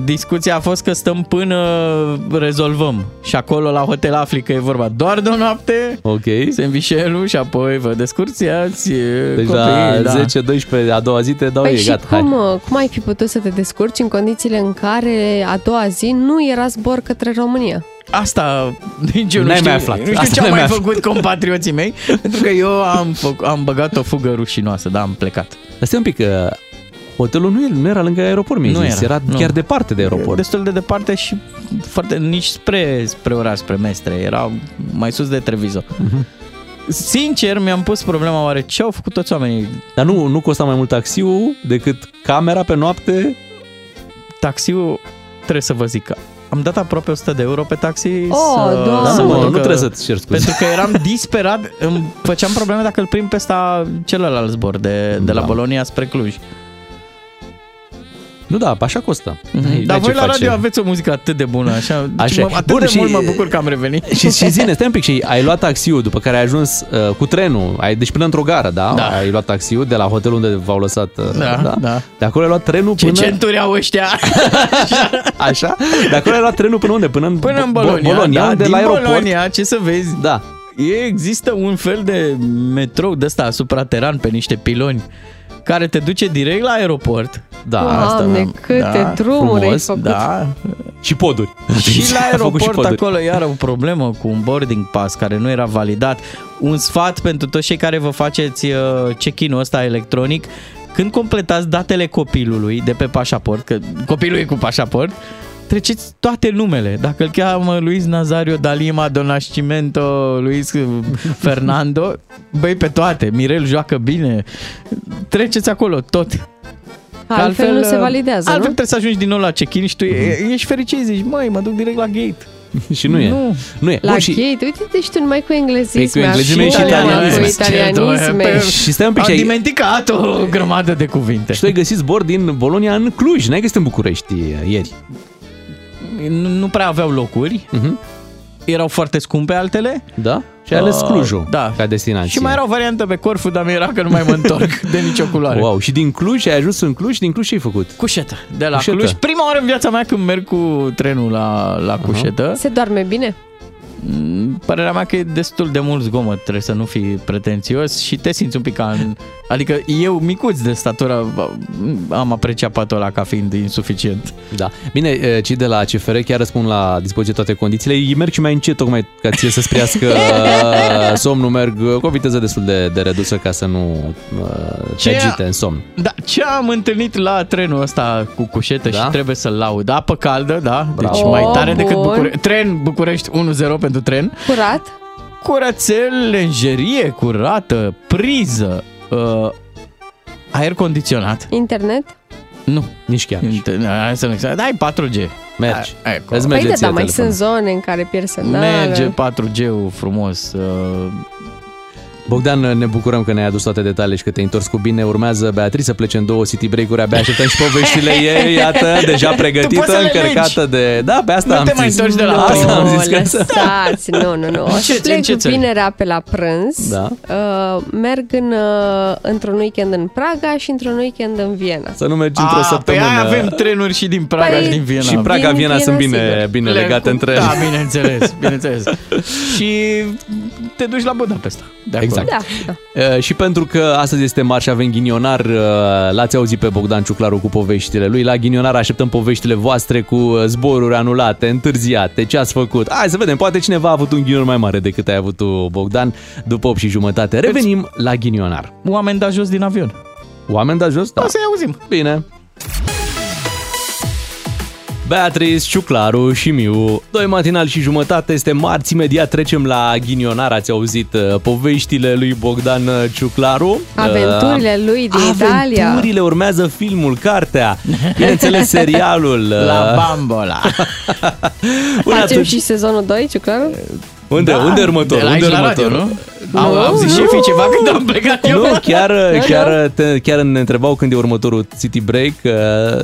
Discuția a fost că stăm până rezolvăm. Și acolo la Hotel Africa e vorba doar de o noapte, Ok. sandvișelul și apoi vă descurțiați Deci copii, la da. 10-12 a doua zi te dau Păi ei, și gata, cum, hai. uh, cum ai fi putut să te descurci în condițiile în care a doua zi nu era zbor către România? Asta nici eu nu N-ai știu, mai aflat. nu știu Asta ce au n-ai mai mai făcut compatrioții mei, <laughs> pentru că eu am, făc, am băgat o fugă rușinoasă, da, am plecat. Dar stai un pic, că hotelul nu, e- nu era lângă aeroport, mi Nu zis. era, era nu. chiar departe de aeroport. Destul de departe și foarte, nici spre, spre oraș, spre Mestre, era mai sus de Treviso. Mhm. Sincer, mi-am pus problema oare ce au făcut toți oamenii Dar nu, nu costa mai mult taxiul decât camera pe noapte? taxiul, trebuie să vă zic că am dat aproape 100 de euro pe taxi Oh, să, Doamne! să Da, mă mă, ducă- nu trebuie să-ți cer scuze. Pentru că eram disperat, îmi făceam probleme dacă îl prind pe ăsta celălalt zbor de, de la Da. Bolonia spre Cluj. Nu, da, așa costă. Mm-hmm. Dar voi la radio aveți o muzică atât de bună, așa, Așa mă, e. atât Bun, de și- mult mă bucur că am revenit. <laughs> Și, și zine, stai un pic, și ai luat taxiul după care ai ajuns uh, cu trenul, ai, deci până într-o gară, da? Da. Ai luat taxiul de la hotelul unde v-au lăsat, uh, Da, da. De acolo ai luat trenul Ce până... centuri au ăștia? <laughs> Așa? De acolo ai luat trenul până unde? Până în, Până în Bo- Bolonia, Bolonia da, de din la aeroport. Bolonia, ce să vezi, Da. există un fel de metrou de ăsta suprateran pe niște piloni care te duce direct la aeroport. Da, Doamne, mi-am- câte drumuri ai frumos, făcut. Da, Și poduri. Și la <laughs> Ai făcut și aeroport poduri. acolo iar o problemă cu un boarding pass care nu era validat. Un sfat pentru toți cei care vă faceți uh, check-in-ul ăsta electronic, când completați datele copilului de pe pașaport, că copilul e cu pașaport, treceți toate numele. Dacă îl cheamă Luis Nazario Dalima do Nascimento, Luis Fernando, băi pe toate. Mirel joacă bine. Treceți acolo tot. Altfel, nu se validează, altfel nu? trebuie să ajungi din nou la check-in și tu e, ești fericit, zici, măi, mă duc direct la gate. <laughs> Și nu e. Nu. Nu e. La Bun, și, gate, uite, deci tu numai cu englezisme. Păi cu englezisme și acum, italianisme. Cu italianisme. și stai un pic Am și ai, dimenticat o grămadă de cuvinte. și tu ai găsit zbor din Bolonia în Cluj, n-ai găsit în București uh, ieri. Nu, nu prea aveau locuri, Mhm. erau foarte scumpe altele. Da? Și ai ales Uh, Clujul da. ca destinație. Și mai era o variantă pe Corfu, dar mi-era că nu mai mă întorc <laughs> de nicio culoare. Wow, și din Cluj ai ajuns în Cluj, din Cluj ce ai făcut? Cușetă. De la Cușetă. Cluj. Prima oară în viața mea când merg cu trenul la, la Cușetă. Se doarme bine? Mm, Părerea mea că e destul de mult zgomot, trebuie să nu fii pretențios și te simți un pic ca în... Adică eu, micuț de statură, am apreciat patul ăla ca fiind insuficient. Da. Bine, eh, cei de la CFR chiar răspund la dispoziție toate condițiile. Ei merg și mai încet, tocmai ca ție să sprească <laughs> somnul, merg cu o viteză destul de, de redusă ca să nu uh, te Ce- agite în somn. Da, ce am întâlnit la trenul ăsta cu cușetă Da? și trebuie să-l laud. Apă caldă, da? Bravo. Deci mai tare Oh, decât bun. București. Tren București 1-0 pentru tren. Curat? Curățel, lenjerie curată, priză, uh, aer condiționat. Internet? Nu. Nici chiar. Hai să nu exagerez. Dai 4G. Mergi. Hai, Îți Păi merge da, ție dar mai telefonul. sunt zone în care pierd semnal. Merge 4G-ul frumos. uh, Bogdan, ne bucurăm că ne-ai adus toate detaliile și că te-ai întors cu bine. Urmează Beatrice să plece în două city break-uri. Abia așteptăm și poveștile <laughs> ei. Iată, deja poți pregătită, să le încărcată legi. de... Da, pe asta Nu am te mai zis. întorci de la Asta am Nu, zis că... lăsați, nu, nu, nu. O <laughs> Ce- să în plec ce țări? vinerea pe la prânz. Da. Uh, merg în, uh, într-un weekend în Praga și într-un weekend în Viena. Să nu mergi într-o A, săptămână. Pe aia avem trenuri și din Praga Păi, și din Viena. Și Praga, Din Viena sunt Viena, bine, sigur. bine Le- legate între ele. Da, bineînțeles, bineînțeles. <laughs> și te duci la Budapesta. De acolo. Exact. Da, da. Uh, și pentru că astăzi este marș, avem ghinionar, uh, l-ați auzit pe Bogdan Ciuclaru cu poveștile lui. La ghinionar așteptăm poveștile voastre cu uh, zboruri anulate, întârziate, ce ați făcut. Hai să vedem, poate cineva a avut un ghinion mai mare decât ai avut tu, Bogdan, după 8 și jumătate. Revenim la ghinionar. Oameni da jos din avion. Oameni da jos? Da. O să-i auzim. Bine. Beatrice, Ciuclaru și Miu. Doi matinal și jumătate este marți. Imediat trecem la ghinionar. Ați auzit uh, poveștile lui Bogdan uh, Ciuclaru. Aventurile lui din Uh, Italia. Aventurile urmează filmul, cartea, <laughs> bineînțeles serialul. La uh, Bambola. <laughs> Până Facem atunci, și sezonul 2, Ciuclaru? unde, Da, unde următorul? de la Unde aici la radio, următorul? Nu? Au, au zis șefii ceva când am plecat eu. Nu, chiar, chiar, te, chiar ne întrebau când e următorul City Break, uh,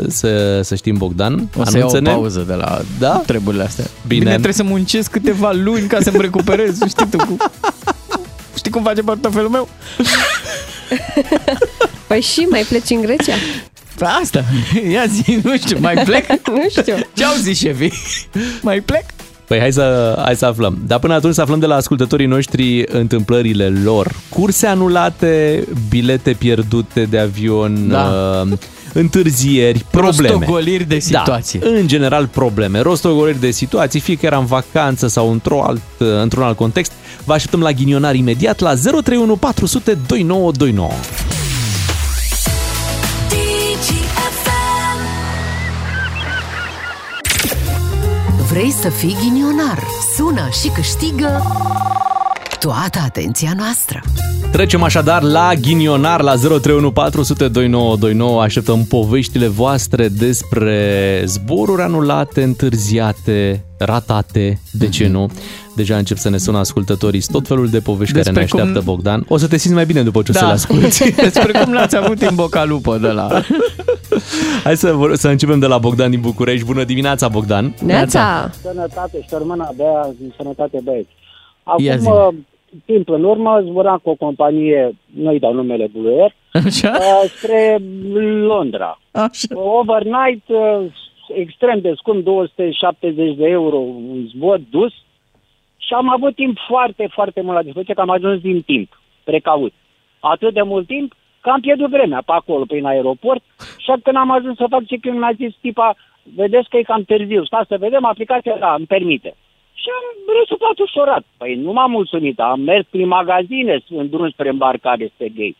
să, să știm Bogdan. O să iau o Anunță-ne. pauză de la Da? treburile astea. Bine. Bine, trebuie să muncesc câteva luni ca să-mi recuperez. <laughs> Știi tu cum... Știi cum face portofelul meu? Păi și mai pleci în Grecia? Pe asta. Ia zi, nu știu, mai plec? <laughs> nu știu. Ce au zis șefii? Mai plec? Păi hai să, hai să aflăm. Dar până atunci să aflăm de la ascultătorii noștri întâmplările lor. Curse anulate, bilete pierdute de avion, Da. uh, întârzieri, probleme. Rostogoliri de situație. Da, în general probleme. Rostogoliri de situații, fie că era în vacanță sau într-o alt, într-un alt context. Vă așteptăm la ghinionar imediat la 031 400 2929. Vrei să fii ghinionar? Sună și câștigă toată atenția noastră. Trecem așadar la ghinionar la 031 400 2929. Așteptăm poveștile voastre despre zboruri anulate, întârziate, ratate, de ce nu? Deja încep să ne sună ascultătorii tot felul de povești Despre care ne așteaptă cum- Bogdan. O să te simți mai bine după ce o să Da. le asculti. <laughs> Despre cum l-ați avut în bocalupă de la... <laughs> Hai să, vor- să începem de la Bogdan din București. Bună dimineața, Bogdan! Neața! Sănătate și rămâna de aia, sănătate băieți. Ia Acum zi. uh, timp în urmă zburam cu o companie, nu-i dau numele Blue Air, Așa? uh, spre Londra. Așa. Overnight, uh, extrem de scump, 270 de euro un zbor dus și am avut timp foarte, foarte mult la dispoziție, că am ajuns din timp, precaut. Atât de mult timp că am pierdut vremea pe acolo, prin aeroport și când am ajuns să fac check-in, mi-a zis tipa, vedeți că e cam târziu, stați să vedem, aplicația, da, îmi permite. Și am rezultat ușurat. Păi nu m-am mulțumit, am mers prin magazine în drum spre îmbarcare, spre gate.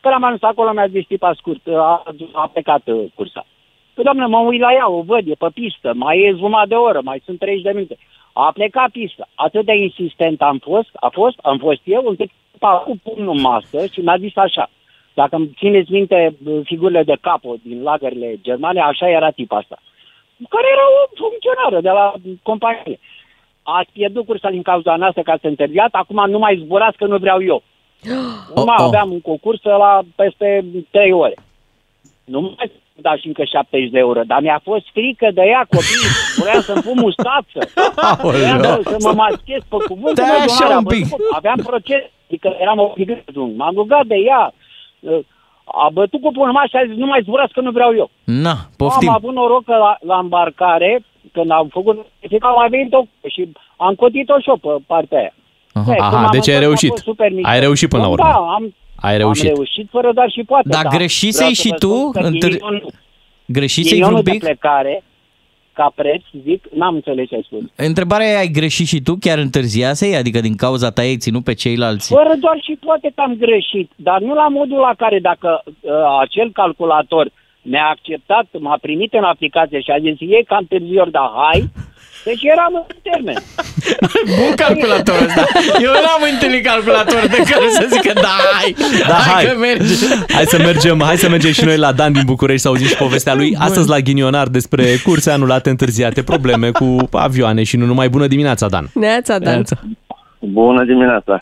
Când am ajuns acolo, mi-a zis tipa scurt, a, a plecat uh, cursa. Păi, doamnă, mă uit la ea, o văd, e pe pistă, mai e jumătate de oră, mai sunt 30 de minute. A plecat pista. Atât de insistent am fost, a fost, am fost eu, încât a cu pumnul în masă și mi-a zis așa. Dacă îmi țineți minte uh, figurile de capo din lagările germane, așa era tipa asta. Care era o funcționară de la companie. Ați pierdut cursa din cauza noastră că ați întârziat, acum nu mai zburați că nu vreau eu. <gasps> Nu mai Oh, oh. aveam încă o cursă la peste 3 ore. Nu mai da și încă 70 de euro, dar mi-a fost frică de ea, copii. Vreau să-mi pun mustață. Vreau să, să mă maschez pe cuvânt. Stai mă, așa doamne, un am pic. văzut, Aveam proces, adică eram obligat. să drum. M-am rugat de ea. A bătut cu până și a zis, nu mai zburați că nu vreau eu. Na, Am poftim. avut noroc că la, la îmbarcare, când am făcut verificare, am mai venit o și am cotit-o și eu pe partea aia. Aha. Eh, când Aha, m-am deci ai întors, a reușit. fost super mișto. Ai reușit până la urmă. Da, am, Ai reușit. am reușit fără dar și poate. Dar da. greșisei Vreau să și vă tu? spun că Întâr- ghinionul- Greșisei ghinionul vreun de pic? plecare, ca preț, zic, n-am înțeles ce ai spus. Întrebarea e, ai greșit și tu? Chiar întârziasei? Adică din cauza ta ai ținut pe ceilalți? Fără doar și poate că am greșit, dar nu la modul la care dacă uh, acel calculator mi-a acceptat, m-a primit în aplicație și a zis, e cam târziu, dar hai, Deci eram în termen. <laughs> Bun calculator ăsta. Eu n-am întâlnit calculator de care să zică da, hai, Da, hai, hai. că merge. Hai să mergem, hai să mergem și noi la Dan din București să auzim și povestea lui. Astăzi la Ghinionar despre curse anulate, întârziate, probleme cu avioane și nu numai. Bună dimineața, Dan! Neața, Dan. Bună dimineața!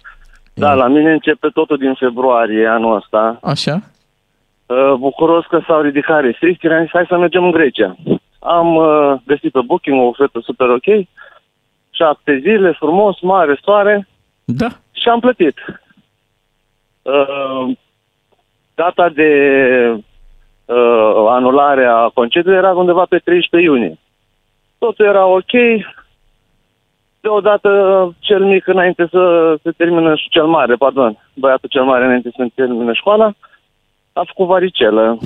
Da, la mine începe totul din februarie anul ăsta. Așa? Uh, Bucuros că s-au ridicat restricțiile, am zis hai să mergem în Grecia. Am uh, găsit pe Booking o ofertă super ok, șapte zile, frumos, mare, soare Da. și am plătit. Uh, data de uh, anulare a concediului era undeva pe 13 iunie. Totul era ok. Deodată cel mic înainte să se termină și cel mare, pardon, băiatul cel mare înainte să se termină școala, a făcut varicelă.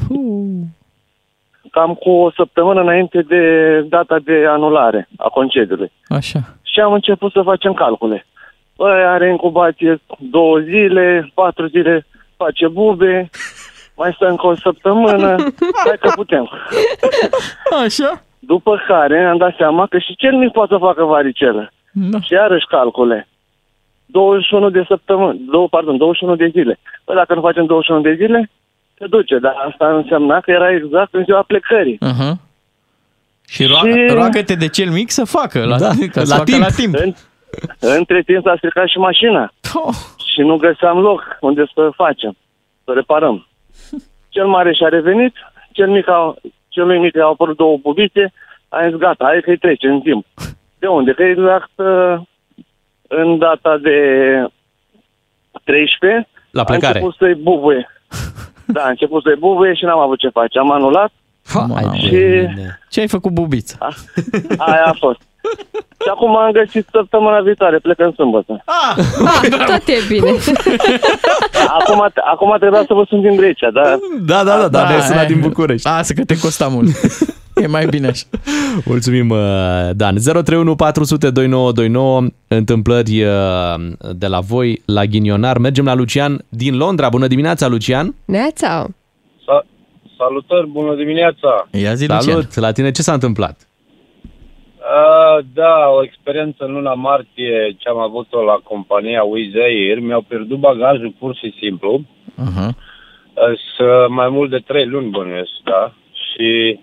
Cam cu o săptămână înainte de data de anulare a concediului. Așa. Și am început să facem calcule. Băi, are incubație două zile, patru zile face bube, mai stă încă o săptămână, <laughs> hai că putem. Așa? După care am dat seama că și cel mic poate să facă varicelă. Da. Și iarăși calcule. 21 de săptămâni, două, pardon, 21 de zile. Păi dacă nu facem 21 de zile, se duce, dar asta însemna că era exact în ziua plecării. Uh-huh. Și, roagă, Și- roagă-te de cel mic să facă, la, Da, <laughs> ca să la facă timp. la timp. În, între timp s-a stricat și mașina. Oh. Și nu găseam loc unde să facem, să reparăm. Cel mare și-a revenit, cel mic a, celui mic au apărut două bubițe, a zis gata, hai că-i trece în timp. De unde? Că exact uh, în data de 13 La plecare. a început să-i bubuie. Da, a început să-i bubuie și n-am avut ce face. Am anulat Mamă. și Ce ai făcut, bubiță? aia a fost. Și acum am găsit săptămâna viitoare, plecăm sâmbătă. Ah, Ah, tot e bine. <laughs> Acum, acum trebuia să vă sunt din Grecia, dar Da, da, da, da, ne-ai sunat ai- din București. Lasă că te costa mult. <laughs> e mai bine așa. <laughs> Mulțumim, uh, Dan. 031 400 2929, întâmplări uh, de la voi la Ghinionar. Mergem la Lucian din Londra. Bună dimineața, Lucian! Neața. Sa- salutări, bună dimineața! Ia zi, Salut! La tine ce s-a întâmplat? Uh, da, o experiență în luna martie ce am avut-o la compania Wizz Air, mi-au pierdut bagajul pur și simplu. Uh-huh. Sunt mai mult de trei luni bănuiesc, da? Și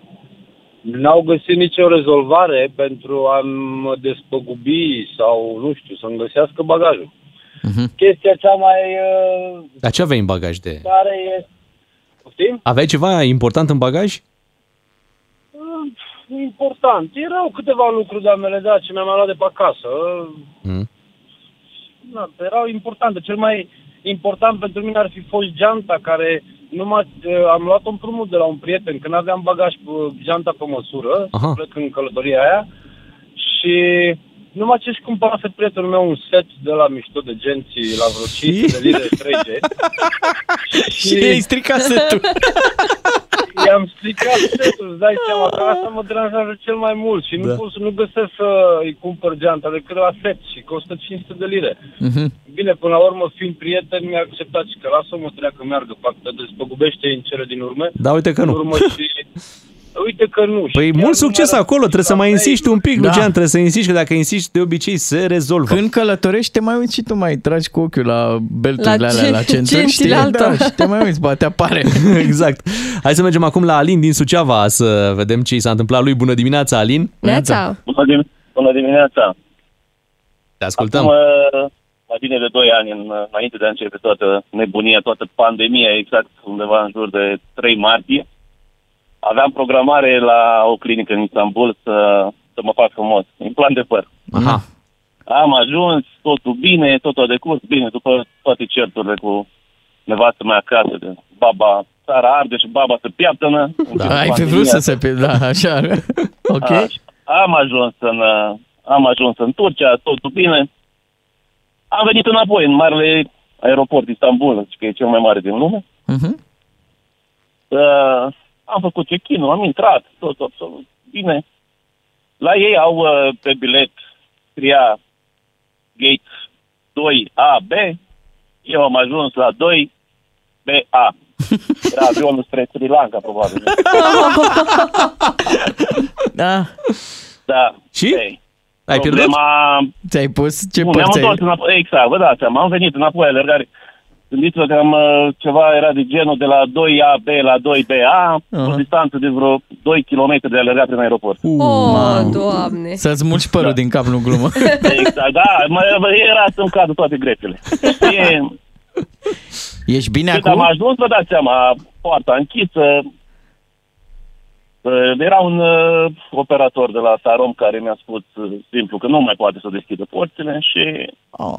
n-au găsit nicio rezolvare pentru a mă despăgubi sau, nu știu, să-mi găsească bagajul. Uh-huh. Chestia cea mai uh, Dar ce aveai în bagaj de... tare e... Poftim? Aveai ceva important în bagaj? Uh, Important. Erau câteva lucruri de ale da, ce mi-am mai luat de pe acasă. Mm. Da, erau importante. Cel mai important pentru mine ar fi fost geanta care nu m am luat un împrumut de la un prieten când aveam bagaj pe geanta pe măsură, Aha. plec în călătoria aia și numai ce-și cumpărase prietenul meu un set de la mișto de genții la vreo 500 de lire de 3 genți. <laughs> Și ai stricat setul. <laughs> I-am stricat setul, îți dai seama că asta mă deranjează cel mai mult și nu Da. pot să nu găsesc să îi cumpăr geanta decât la set și costă 500 de lire. Mhm. Bine, până la urmă, fiind prieten, mi-a acceptat și că lasă-mă să treacă meargă, fac, te despăgubește în cele din urmă. Da, uite că În nu. urmă <laughs> și... Uite că nu. Și Păi chiar mult nu succes mi-a acolo, trebuie să mai insiști un pic, Da. Lucian, trebuie să insiști, că dacă insiști de obicei se rezolvă. Când călătorești, te mai uiți și tu mai tragi cu ochiul la belturile La alea, ce- la centuri, centile știi? altora. Da, și te mai uiți, poate apare. <laughs> exact. Hai să mergem acum la Alin din Suceava să vedem ce i s-a întâmplat lui. Bună dimineața, Alin! Neața. Bună, dim- bună dimineața! Te ascultăm. Acum, uh, mai bine de 2 ani, în, înainte de a începe toată nebunia, toată pandemia, exact undeva în jur de 3 martie, aveam programare la o clinică în Istanbul să, să mă fac frumos, în plan de păr. Aha. Am ajuns, totul bine, totul a decurs bine, după toate certurile cu nevastă mea acasă, de baba țara arde și baba se piaptănă. Da, ai fi vrut să se... Pe... Da, așa. <laughs> ok. Așa. Am ajuns în, uh, am ajuns în Turcia, totul bine. Am venit înapoi în marele aeroport Istanbul, că e cel mai mare din lume. Mhm. Uh, am făcut check-in am intrat, tot absolut bine. La ei au uh, pe bilet scria gate 2A, B. Eu am ajuns la 2 BA. <laughs> Era avionul spre Sri Lanka, probabil. <laughs> Da. Da. Și? Ei, Ai pierdut? Problema... Ți-ai pus ce Nu, mi-am părți ai? întors înapoi, exact, vă dați seama, am venit înapoi alergare. Gândiți-vă că am, uh, ceva era de genul de la 2AB la 2BA, o distanță de vreo 2 km de alergat prin aeroport. Oh, doamne. Să-ți mulci părul din cap, nu glumă. <laughs> Exact, da, mă, mă, era să-mi cadă toate grepele. Și Ești bine cât acum? am ajuns, vă dați seama, poarta închisă, Uh, Era un uh, operator de la Sarom care mi-a spus uh, simplu că nu mai poate să deschidă porțile și... Oh.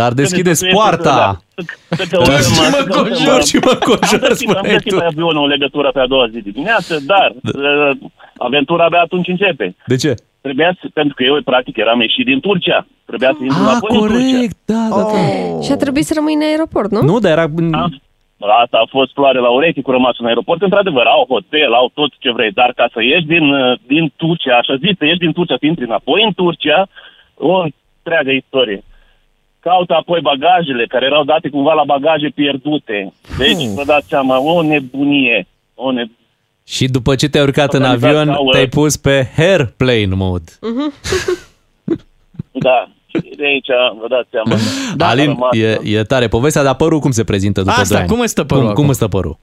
Dar deschideți Trebuie să- poarta! da, să- să căutăm- Și să mă căutăm- conjur, și mă conjur, Am găsit, am spuneai găsit tu. pe avionul o legătură pe a doua zi de dimineață, dar uh, aventura abia atunci începe. De ce? Trebuia să, pentru că eu, practic, eram ieșit din Turcia. Trebuia să intru Ah, înapoi în Turcia. corect, da, da, da. Și a trebuit să rămâi în aeroport, nu? Nu, dar era... Asta a fost floare la ureche cu rămas în aeroport. Într-adevăr, au hotel, au tot ce vrei, dar ca să ieși din, uh, din Turcia, așa zis, să ieși din Turcia, să intri înapoi în Turcia, o întreagă istorie. Caută apoi bagajele, care erau date cumva la bagaje pierdute. Deci, Hmm. vă dați seama, o nebunie. O ne... Și după ce te-ai urcat în Organizat avion, ca, uh, te-ai pus pe airplane mode. <laughs> Da, și de aici, vă dați seama. <laughs> Da, Alin, e, e tare povestea, dar părul cum se prezintă după Asta, doi ani? cum îți stă părul Cum, acum? cum îți stă părul?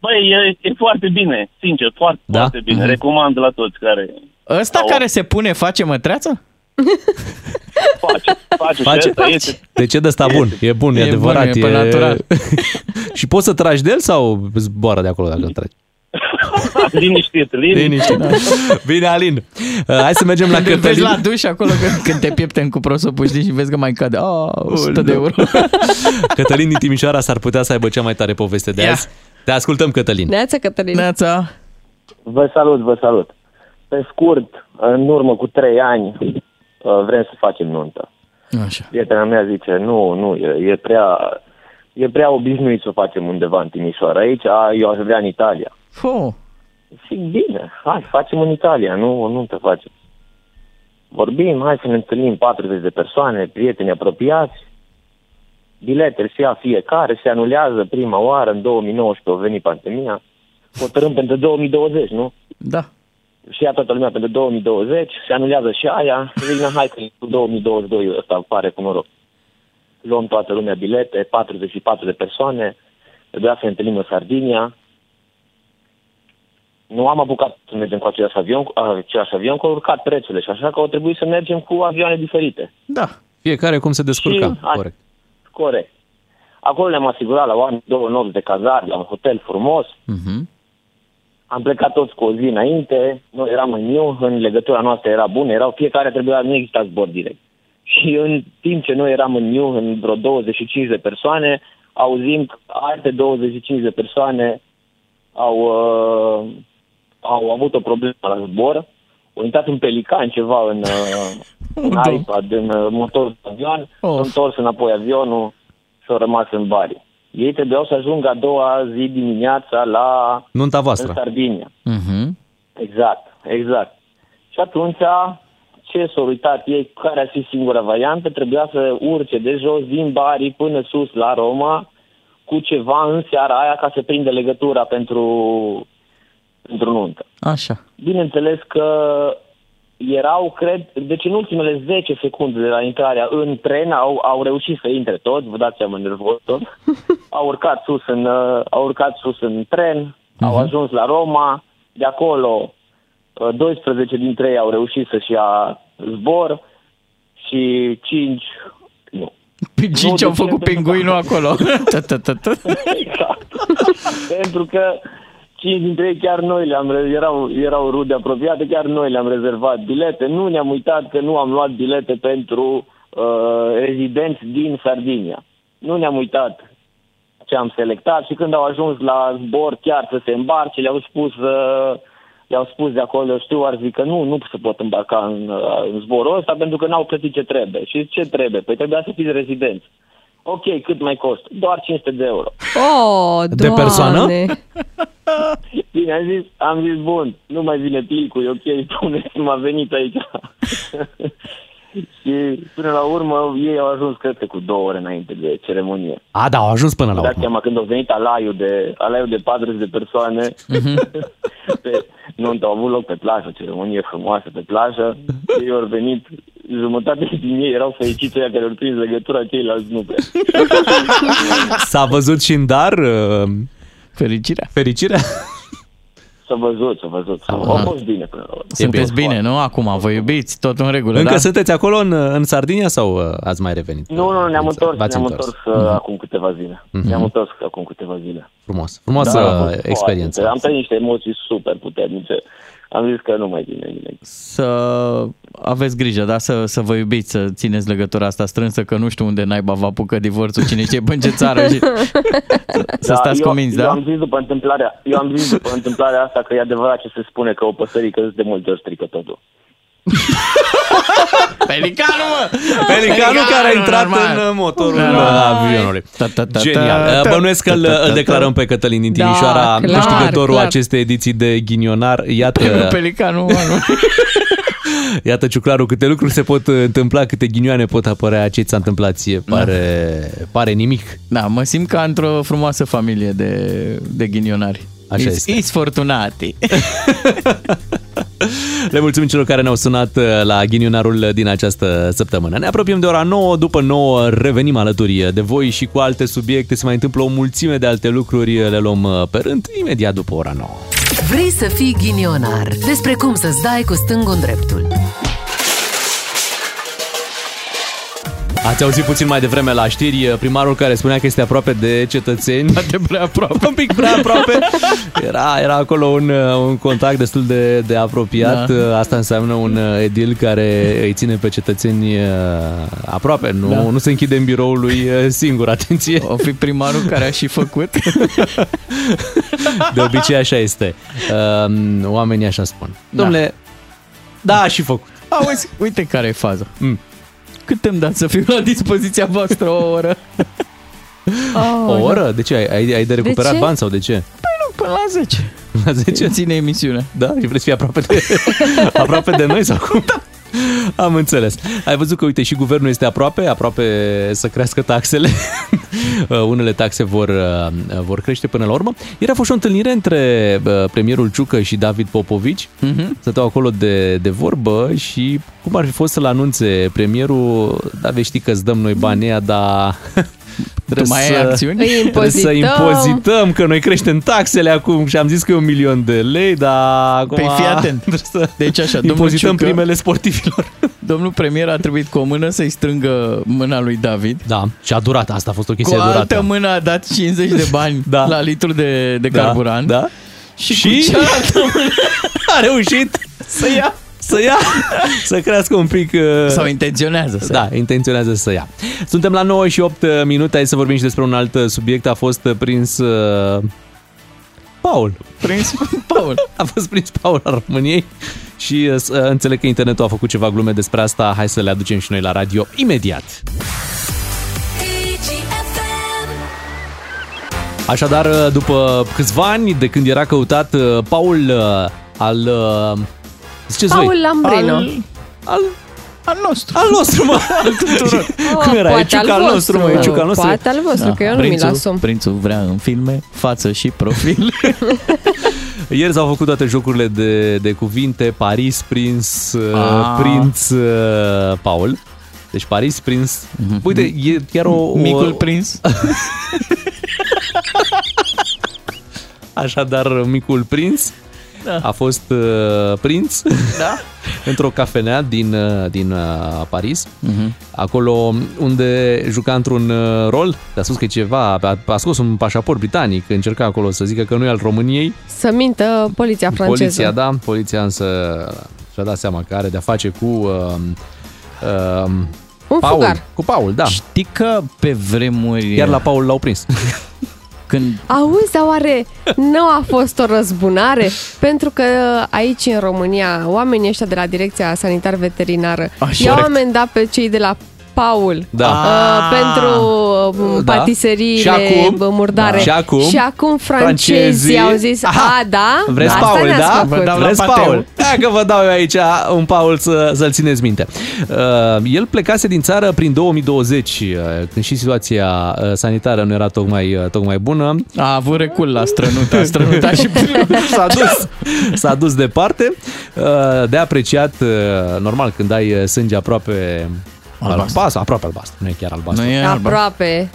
Băi, e, e foarte bine, sincer, foarte, Da? foarte bine. Mhm. Recomand la toți care Ăsta Au- care se pune face mătreață? Face, <laughs> face, Face? și ăsta este De ce de ăsta bun? E bun, e, E bun, adevărat. e pe natural. <laughs> și poți să tragi de el sau zboară de acolo dacă îl tragi? <laughs> liniștit, liniștit. Liniștit. Bine, Alin. Uh, hai să mergem la Când vezi Cătălin. la duș acolo când, când te piepteni cu prosopul, știi, și vezi că mai cade. Oh, 100 de euro. Cătălin din Timișoara s-ar putea să aibă cea mai tare poveste de Ia. azi. Te ascultăm, Cătălin. Neața, Cătălin. Neața. Vă salut, vă salut. Pe scurt, în urmă cu trei ani, uh, vrem să facem nuntă. Așa. Prietena mea zice, nu, nu, e, e prea... E prea obișnuit să o facem undeva în Timișoara. Aici, a, eu aș vrea în Italia. Oh. Zic, bine, hai, facem în Italia, nu o nuntă facem. Vorbim, hai să ne întâlnim 40 de persoane, prieteni apropiați. Biletele se ia fiecare, se anulează prima oară, în 2019 a venit pandemia. Hotărâm pentru 2020, nu? Da. Și ia toată lumea pentru 2020, se anulează și aia, și zic, "Na, hai că cu 2022 ăsta pare cu noroc. Luăm toată lumea bilete, 44 de persoane, trebuia să ne întâlnim în Sardinia. Nu am apucat să mergem cu același avion, cu același avion, că au urcat prețurile și așa că au trebuit să mergem cu avioane diferite. Da. Fiecare cum se descurca. Și- hai. Corect. Corect. Acolo ne-am asigurat la oameni două nopți de cazare, la un hotel frumos. Mhm. Am plecat toți cu o zi înainte, noi eram în München, legătura noastră era bună, erau fiecare trebuia, nu exista zbor direct. Și în timp ce noi eram în München, vreo 25 de persoane, auzim că alte 25 de persoane au, uh, au avut o problemă la zbor, au intrat un pelican ceva în, uh, <laughs> în iPad, în uh, motorul de avion, s-a întors înapoi avionul și au rămas în Bari. Ei trebuiau să ajungă a doua zi dimineața la Nunta voastră. în Sardinia. Mhm. Exact, exact. Și atunci, ce s-au uitat ei, care ar fi singura variantă, trebuia să urce de jos din Bari până sus la Roma cu ceva în seara aia ca să prindă legătura pentru, pentru nuntă. Așa. Bineînțeles că erau, cred, deci în ultimele 10 secunde de la intrarea în tren au, au reușit să intre toți, vă dați seama nervos tot, <laughs> au urcat sus în, uh, au urcat sus în tren, au ajuns la Roma, de acolo uh, 12 dintre ei au reușit să-și ia zbor și 5 nu. Pe cinci Nu, au de ce? făcut Pentru că- pinguinul acolo. Ta, ta, ta, ta. exact. <laughs> Pentru că cinci dintre ei chiar noi le-am, re- erau, erau rude apropiate, chiar noi le-am rezervat bilete. Nu ne-am uitat că nu am luat bilete pentru uh, rezidenți din Sardinia. Nu ne-am uitat ce am selectat și când au ajuns la zbor chiar să se îmbarce, le-au spus, uh, le-au spus de acolo, știu, ar zic că nu, nu se pot îmbarca în, uh, în zborul ăsta pentru că n-au plătit ce trebuie. Și ce trebuie? Păi trebuia să fiți rezidenți. Ok, cât mai costă? Doar 500 de euro. Oh, De persoană? Doamne. <laughs> Bine, am zis, am zis, bun, nu mai vine plicul, e ok, <laughs> spune, m-a venit aici. Și până la urmă ei au ajuns, cred că, cu două ore înainte de ceremonie. A, da, au ajuns până la Dați urmă. seama când au venit alaiul de, alaiul de 40 de persoane, <laughs> pe, nu au avut loc pe plajă, o ceremonie frumoasă pe plajă, ei au venit, jumătate din ei erau fericiți ăia care au prins legătura, ceilalți nu prea. S-a văzut și în dar uh, fericirea. Fericirea? S-a văzut, s-a văzut. Au fost bine până la urmă. Sunteți bine, nu? Acum vă iubiți, tot în regulă, Încă da? sunteți acolo în, în Sardinia sau uh, ați mai revenit? Nu, nu, ne-am întors, V-ați ne-am întors. întors uh, acum câteva zile. Mhm. Ne-am întors acum câteva zile. Frumos. Frumoasă Da, a fost experiență. foarte- Am trăit niște emoții super puternice. Am zis că nu mai vine nimeni. Să aveți grijă, da? Să, să vă iubiți, să țineți legătura asta strânsă, că nu știu unde naiba vă apucă divorțul, cine știe pe în ce țară și <laughs> să stați eu, convinți, eu da? am zis după întâmplarea, eu am zis după întâmplarea asta că e adevărat ce se spune că o păsărică de multe ori strică totul. <laughs> Pelicanul, mă! Pelicanul care a intrat normal. în uh, motorul Normal. uh, avionului. Genial. Uh, Bănuiesc că îl, îl declarăm pe Cătălin din Da, Timișoara clar, câștigătorul clar. acestei ediții de ghinionar. Iată, Pelicanul, mă, nu. <laughs> iată Ciuclaru, câte lucruri se pot întâmpla, câte ghinioane pot apărea, ce ți s-a întâmplat ție. Pare, pare nimic. Da, mă simt ca într-o frumoasă familie de, de ghinionari. Așa Is- este. Is fortunati. <laughs> Le mulțumim celor care ne-au sunat uh, la ghinionarul din această săptămână. Ne apropiem de ora 9, după 9 revenim alături de voi și cu alte subiecte. Se mai întâmplă o mulțime de alte lucruri, le luăm uh, pe rând imediat după ora 9. Vrei să fii ghinionar? Despre cum să-ți dai cu stângul în dreptul. Ați auzit puțin mai devreme la știri uh, primarul care spunea că este aproape de cetățeni. De prea aproape. un pic prea aproape. Era, era acolo un, uh, un contact destul de, de apropiat. Da. Uh, Asta înseamnă un uh, edil care îi ține pe cetățeni uh, aproape. Nu, Da. nu se închide în biroul lui uh, singur, atenție. O fi primarul care a și făcut. <laughs> De obicei așa este. Uh, Oamenii așa spun. Domnule, da, a și făcut. Auzi, uite care e faza. Mm. Cât îmi dați să fiu la dispoziția voastră o oră? O oră? De ce? Ai, ai, ai de recuperat ce? bani sau de ce? Păi nu, până la 10. La 10? Ține emisiunea. Da? Și vrei să fii aproape de, <laughs> aproape de noi sau cum? Da. <laughs> Am înțeles. Ai văzut că, uite, și guvernul este aproape, aproape să crească taxele. <laughs> Uh, Unele taxe vor, uh, vor crește până la urmă. Ieri a fost și o întâlnire între uh, premierul Ciucă și David Popovici. Mhm. Stăteau acolo de, de vorbă și cum ar fi fost să-l anunțe premierul, da, vei ști că îți dăm noi banii ăia, dar... Trebuie mai ai acțiuni? Îi Trebuie să impozităm. impozităm, că noi creștem taxele acum și am zis că e un milion de lei, dar acum... Păi fii atent. <laughs> Deci așa, domnul impozităm Ciucă, primele sportivilor. <laughs> Domnul premier a trebuit cu o mână să-i strângă mâna lui David. Da, și a durat, asta a fost o Cu chestie durată. altă mână a dat 50 de bani <laughs> Da. la litru de, de Da, carburant. da. Și, Și? cu cealaltă mână A reușit să ia. Să ia, să crească un pic... uh, Sau intenționează să Da, intenționează să ia. Suntem la 9 și 8 minute, hai să vorbim și despre un alt uh, subiect. A fost uh, prins uh, Paul. Prins <laughs> Paul. A fost prins Paul al României și uh, s- uh, înțeleg că internetul a făcut ceva glume despre asta. Hai să le aducem și noi la radio imediat. Așadar, uh, după câțiva ani de când era căutat uh, Paul uh, al... uh, Ziceți Paul voi, Lambrino. Al, al, al nostru. al nostru, mă! Al tuturor. <laughs> Cum era? E poate ciuca al nostru, mă, e ciuca al nostru. Poate al vostru, că eu nu mi-l prințul, asum. prințul vrea în filme, față și profil. <laughs> Ieri s-au făcut toate jocurile de, de cuvinte, Paris, Prince, Ah. uh, Prinț, uh, Paul. Deci Paris, Prince. Uite, e chiar o... o... Micul <laughs> prins. Așadar, micul prinț Da. a fost uh, prinț Da. <laughs> într-o cafenea din, uh, din uh, Paris, Mhm. acolo unde juca într-un uh, rol, a spus că e ceva, a, a scos un pașaport britanic, încerca acolo să zică că nu e al României, Să mintă poliția franceză. Poliția, da, poliția însă și-a dat seama că are de-a face cu uh, uh, Un Paul. fugar. Cu Paul, da. Știi că pe vremuri... Chiar la Paul l-au prins. <laughs> Când Auzi, dar oare nu a fost o răzbunare? Pentru că aici în România, oamenii ăștia de la Direcția Sanitar Veterinară Așa. i-au amendat pe cei de la Paul Da. uh, pentru uh, Da. patiseriile Și acum? bă, murdare. Da. Și acum? Și acum francezii, Francezii- au zis, Aha. a, da? Vreți Asta Paul, ne-ați da? făcut." Vreți Paul? Dacă vă dau eu aici un Paul să, să-l țineți minte. Uh, el plecase din țară prin 2020, uh, când și situația uh, sanitară nu era tocmai, uh, tocmai bună. A avut recul la strănut, a strănutat și <laughs> s-a dus, s-a dus departe. Uh, De apreciat, uh, normal, când ai uh, sânge aproape albastru, albastru aproape albastru, nu e chiar albastru. Nu e Aproape.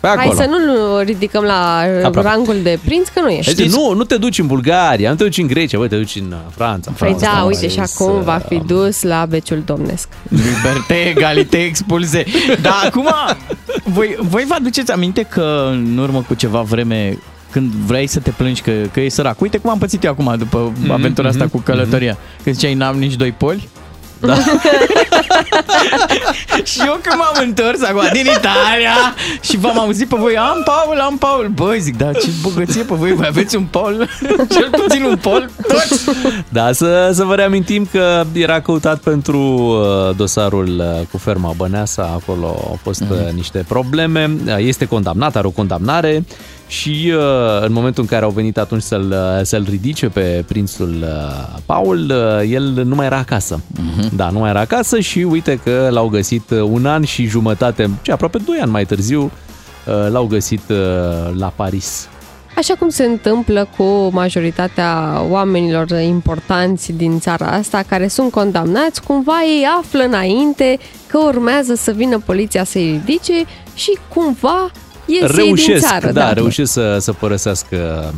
Pe Hai acolo. să nu ridicăm la uh, Aproape. rangul de prinț, că nu e. Știți, nu, nu te duci în Bulgaria, nu te duci în Grecia, bă, te duci în uh, Franța. Păi Franța, da, mai uite, și ales, acum uh, va fi dus la beciul domnesc. Liberte, egalite, expulze. Dar acum, voi, voi vă aduceți aminte că în urmă cu ceva vreme când vrei să te plângi că, că e sărac. Uite cum am pățit eu acum după Mhm, aventura asta cu călătoria. Când ziceai n-am nici doi poli. Da. <laughs> și eu când m-am întors acum din Italia și v-am auzit pe voi, am Paul, am Paul. Băi, zic, da, ce bogăție pe voi, voi aveți un Paul, <laughs> cel puțin un Paul, toți. Da, să, să vă reamintim că era căutat pentru uh, dosarul uh, cu ferma Băneasa, acolo au fost uh, niște probleme, Uh, este condamnat, are o condamnare și uh, în momentul în care au venit atunci să-l, uh, să-l ridice pe prințul uh, Paul, uh, el nu mai era acasă. Da, nu mai era acasă și uite că l-au găsit uh, un an și jumătate, ce aproape doi ani mai târziu, uh, l-au găsit uh, la Paris. Așa cum se întâmplă cu majoritatea oamenilor importanți din țara asta care sunt condamnați, cumva ei află înainte că urmează să vină poliția să-i ridice și cumva ies ei din reușesc, țară. da, reușesc să, să părăsească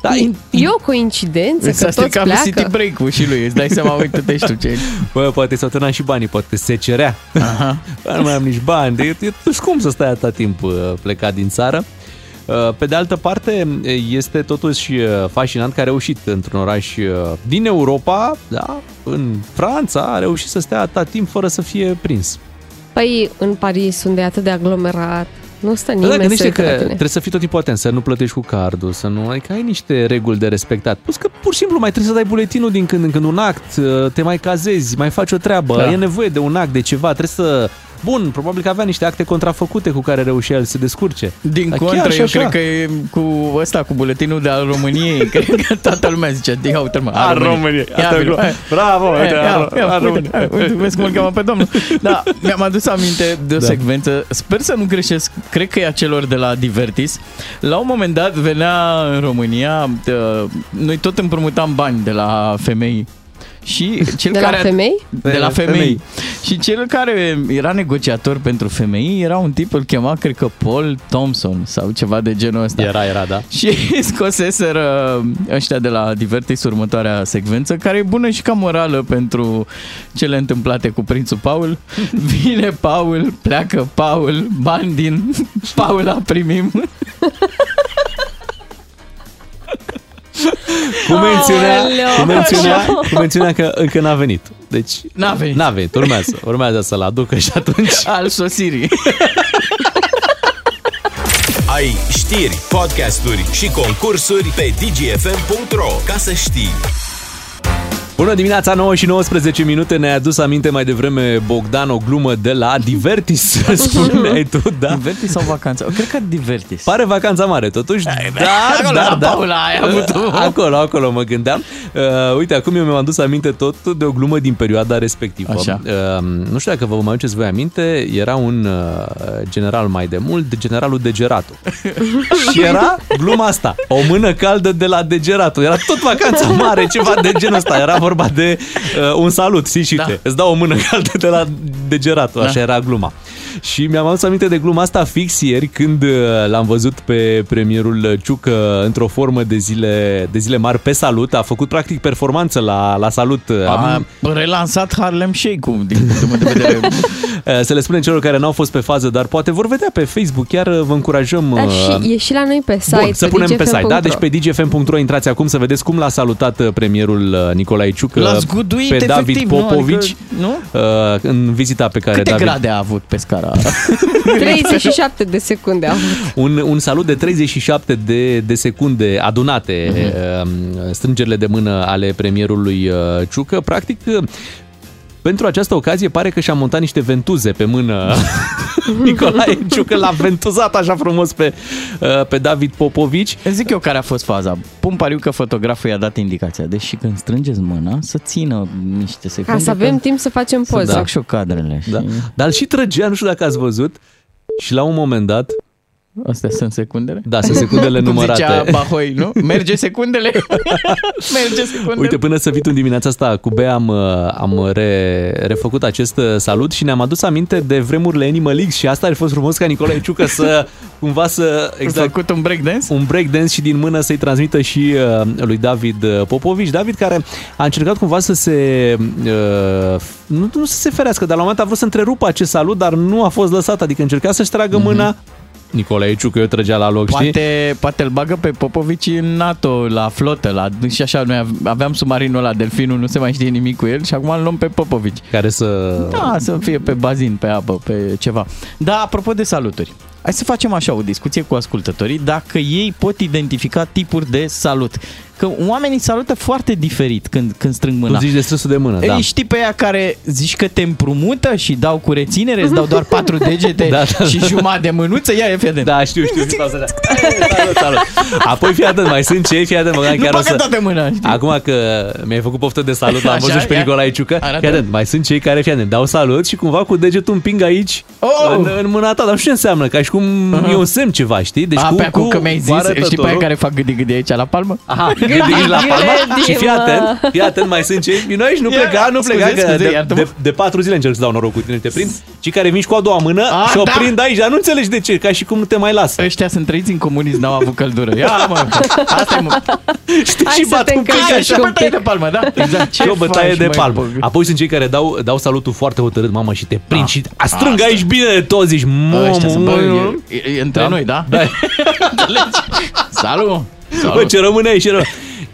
da, E, e o coincidență că S-a toți stricat pleacă. City Break-ul și lui, îți dai seama, uite-te și tu ce Bă, poate s-au terminat și banii, poate se cerea. Aha. Bă, nu mai am nici bani, e, e scump să stai atâta timp uh, plecat din țară. Uh, Pe de altă parte, este totuși uh, fascinant că a reușit într-un oraș uh, din Europa, da, în Franța, a reușit să stea atâta timp fără să fie prins. Păi în Paris, unde e atât de aglomerat, nu stă Da, nimeni da, gândește să că uită la tine. trebuie să fii tot timpul atent, să nu plătești cu cardul, să nu... Adică ai niște reguli de respectat. Plus că pur și simplu mai trebuie să dai buletinul din când în când, un act, uh, te mai cazezi, mai faci o treabă, Da. e nevoie de un act, de ceva, trebuie să... Bun, probabil că avea niște acte contrafăcute cu care reușea el să se descurce. Din Dar contră, chiar și eu așa. cred că e cu ăsta, cu buletinul de al României, <laughs> cred că toată lumea zice, ia uite mă, Al României. Ia, Iată, vină, glo- hai. Bravo, Ia, uite, ia, al- ia, al uite, României. hai, uite, vezi cum îl cheamă pe domnul. <laughs> Da, mi-am adus aminte de o Da. secvență, sper să nu greșesc, cred că e a celor de la Divertis. La un moment dat venea în România, uh, noi tot împrumutam bani de la femei și <laughs> cel De la care femei? De la De femei. femei. Și cel care era negociator pentru femei era un tip, îl chema, cred că Paul Thompson sau ceva de genul ăsta. Era, era, da. <laughs> Și scoseseră ăștia de la Divertis următoarea secvență, care e bună și ca morală pentru cele întâmplate cu prințul Paul. <laughs> Vine Paul, pleacă Paul, bani din Paula primim. Cu mențiunea, Aoleu, cu mențiunea, așa. cu mențiunea că încă n-a venit. Deci, N-a venit. N-a venit, urmează. Urmează să-l aducă și atunci... <laughs> Al sosirii. Ai știri, podcasturi și concursuri pe dgfm.ro ca să știi. Bună dimineața, 9 și 19 minute Ne-a adus aminte mai devreme Bogdan o glumă de la Divertis <laughs> <laughs> Spuneai tu, da? Divertis sau vacanța? Cred că Divertis. Pare vacanța mare totuși Dar, acolo, dar, la da Paula, ai avut tu. Acolo, acolo mă gândeam uh, Uite, acum eu mi-am adus aminte tot de o glumă din perioada respectivă Așa. uh, Nu știu dacă vă mai aduceți voi aminte Era un uh, general mai de mult Generalul Degerato <laughs> Și era gluma asta O mână caldă de la Degerato Era tot vacanța mare, ceva de genul ăsta Era vorba de uh, un salut, și și Da. te Îți dau o mână <laughs> caldă de la Degerato Așa Da. era gluma și mi-am adus aminte de gluma asta fix ieri când uh, l-am văzut pe premierul Ciucă într-o formă de zile, de zile mari pe salut. A făcut practic performanță la, la salut. A relansat Harlem Shake-ul din punctul meu de vedere. <laughs> Uh, Să le spunem celor care n-au fost pe fază, dar poate vor vedea pe Facebook. Chiar uh, vă încurajăm... Dar uh, și, e și la noi pe site, Bun, să pe punem pe site, da? dgfm.ro. Deci pe dgfm.ro intrați acum să vedeți cum l-a salutat uh, premierul uh, Nicolae Ciucă L-a zguduit, pe David efectiv, nu? Popovici Adică, nu? uh, în vizita pe care Câte David... grade a avut pe scara? <laughs> 37 de secunde am Un, un salut de 37 de, de secunde adunate, uh-huh. strângerile de mână ale premierului uh, Ciucă. Practic, uh, pentru această ocazie pare că și-a montat niște ventuze pe mână <laughs> Nicolae Ciucă l-a ventuzat așa frumos pe, uh, pe David Popovici. Îți zic eu care a fost faza. Pun pariu că fotograful i-a dat indicația. Deși când strângeți mâna, să țină niște secunde. Ca să avem că- timp să facem Să poze. fac și eu cadrele. Da. știi? Dar și trăgea, nu știu dacă ați văzut, și la un moment dat, Astea sunt secundele? da, sunt secundele <laughs> Cum numărate. zicea Bahoi, nu? Merge secundele. <laughs> Merge secundele. Uite, până să vii tu în dimineața asta cu Bea am, uh, am re, refăcut acest uh, salut și ne-am adus aminte de vremurile Animal X și asta ar fi fost frumos ca Nicolae Ciucă să <laughs> cumva să... Exact. făcut un breakdance? Un breakdance și din mână să-i transmită și uh, lui David uh, Popovici. David care a încercat cumva să se... Uh, nu, nu să se ferească, dar la un moment dat a vrut să întrerupă acest salut, dar nu a fost lăsat, adică încerca să-și tragă mâna. Nicolae Ciucă eu trăgea la loc, știi? Poate, poate îl bagă pe Popovici în NATO, la flotă, la, și așa, noi aveam submarinul ăla, delfinul, nu se mai știe nimic cu el și acum îl luăm pe Popovici. Care să... Da, să fie pe bazin, pe apă, pe ceva. Da, apropo de saluturi, hai să facem așa o discuție cu ascultătorii, dacă ei pot identifica tipuri de salut. Că oamenii salută foarte diferit când, când strâng mâna. Tu zici de strânsul de mână, Ei, da. știi pe ea care zici că te împrumută și dau cu reținere, îți dau doar <laughs> patru degete Da, da, și da. jumătate de mânuță, ia e fii atent. Da, știu, știu. știu salut, salut, salut. Apoi fii atent, mai sunt cei, fii atent, mă, Nu chiar o bagă să... toată mâna, știi? Acum că mi-ai făcut poftă de salut, l-am Așa, văzut și pe ia. Nicolae Ciucă. Arată. Fii atent, mai sunt cei care, fii atent, dau salut și cumva cu degetul împing aici Oh! în, în mâna ta, dar nu știu ce înseamnă, ca și cum e un semn ceva, știi? Deci A, pe acum că mi-ai cu zis, știi pe aia arătătorul- care fac gâdi-gâdi aici la palmă? Aha, gândi la palma și fii mă. atent, fii atent, mai sunt cei, noi aici nu Ia, pleca, nu scuze, pleca, că scuze, de, iartă-mă. de, de, patru zile încerc să dau noroc cu tine, te prind, cei care vin și cu a doua mână A, și o da. prind aici, dar nu înțelegi de ce, ca și cum nu te mai lasă. Ăștia sunt trăiți în comunism, n-au avut căldură. Ia mă, asta e mă. <laughs> Știi, Hai și să bat te un pic încălzi așa. Și un bătaie pic. de palmă, da? Exact. Și o bătaie faci, de măi, palmă. bă? Apoi sunt cei care dau, dau salutul foarte hotărât, mamă, și te prind Da. și a strâng Asta. aici bine de tot, zici, mamă, Ăștia sunt, bă, mă, e, e, e între Da? noi, da? Da. <laughs> Înțelegi? Salut! Bă, Salut! ce rămâne aici, ce rămâne.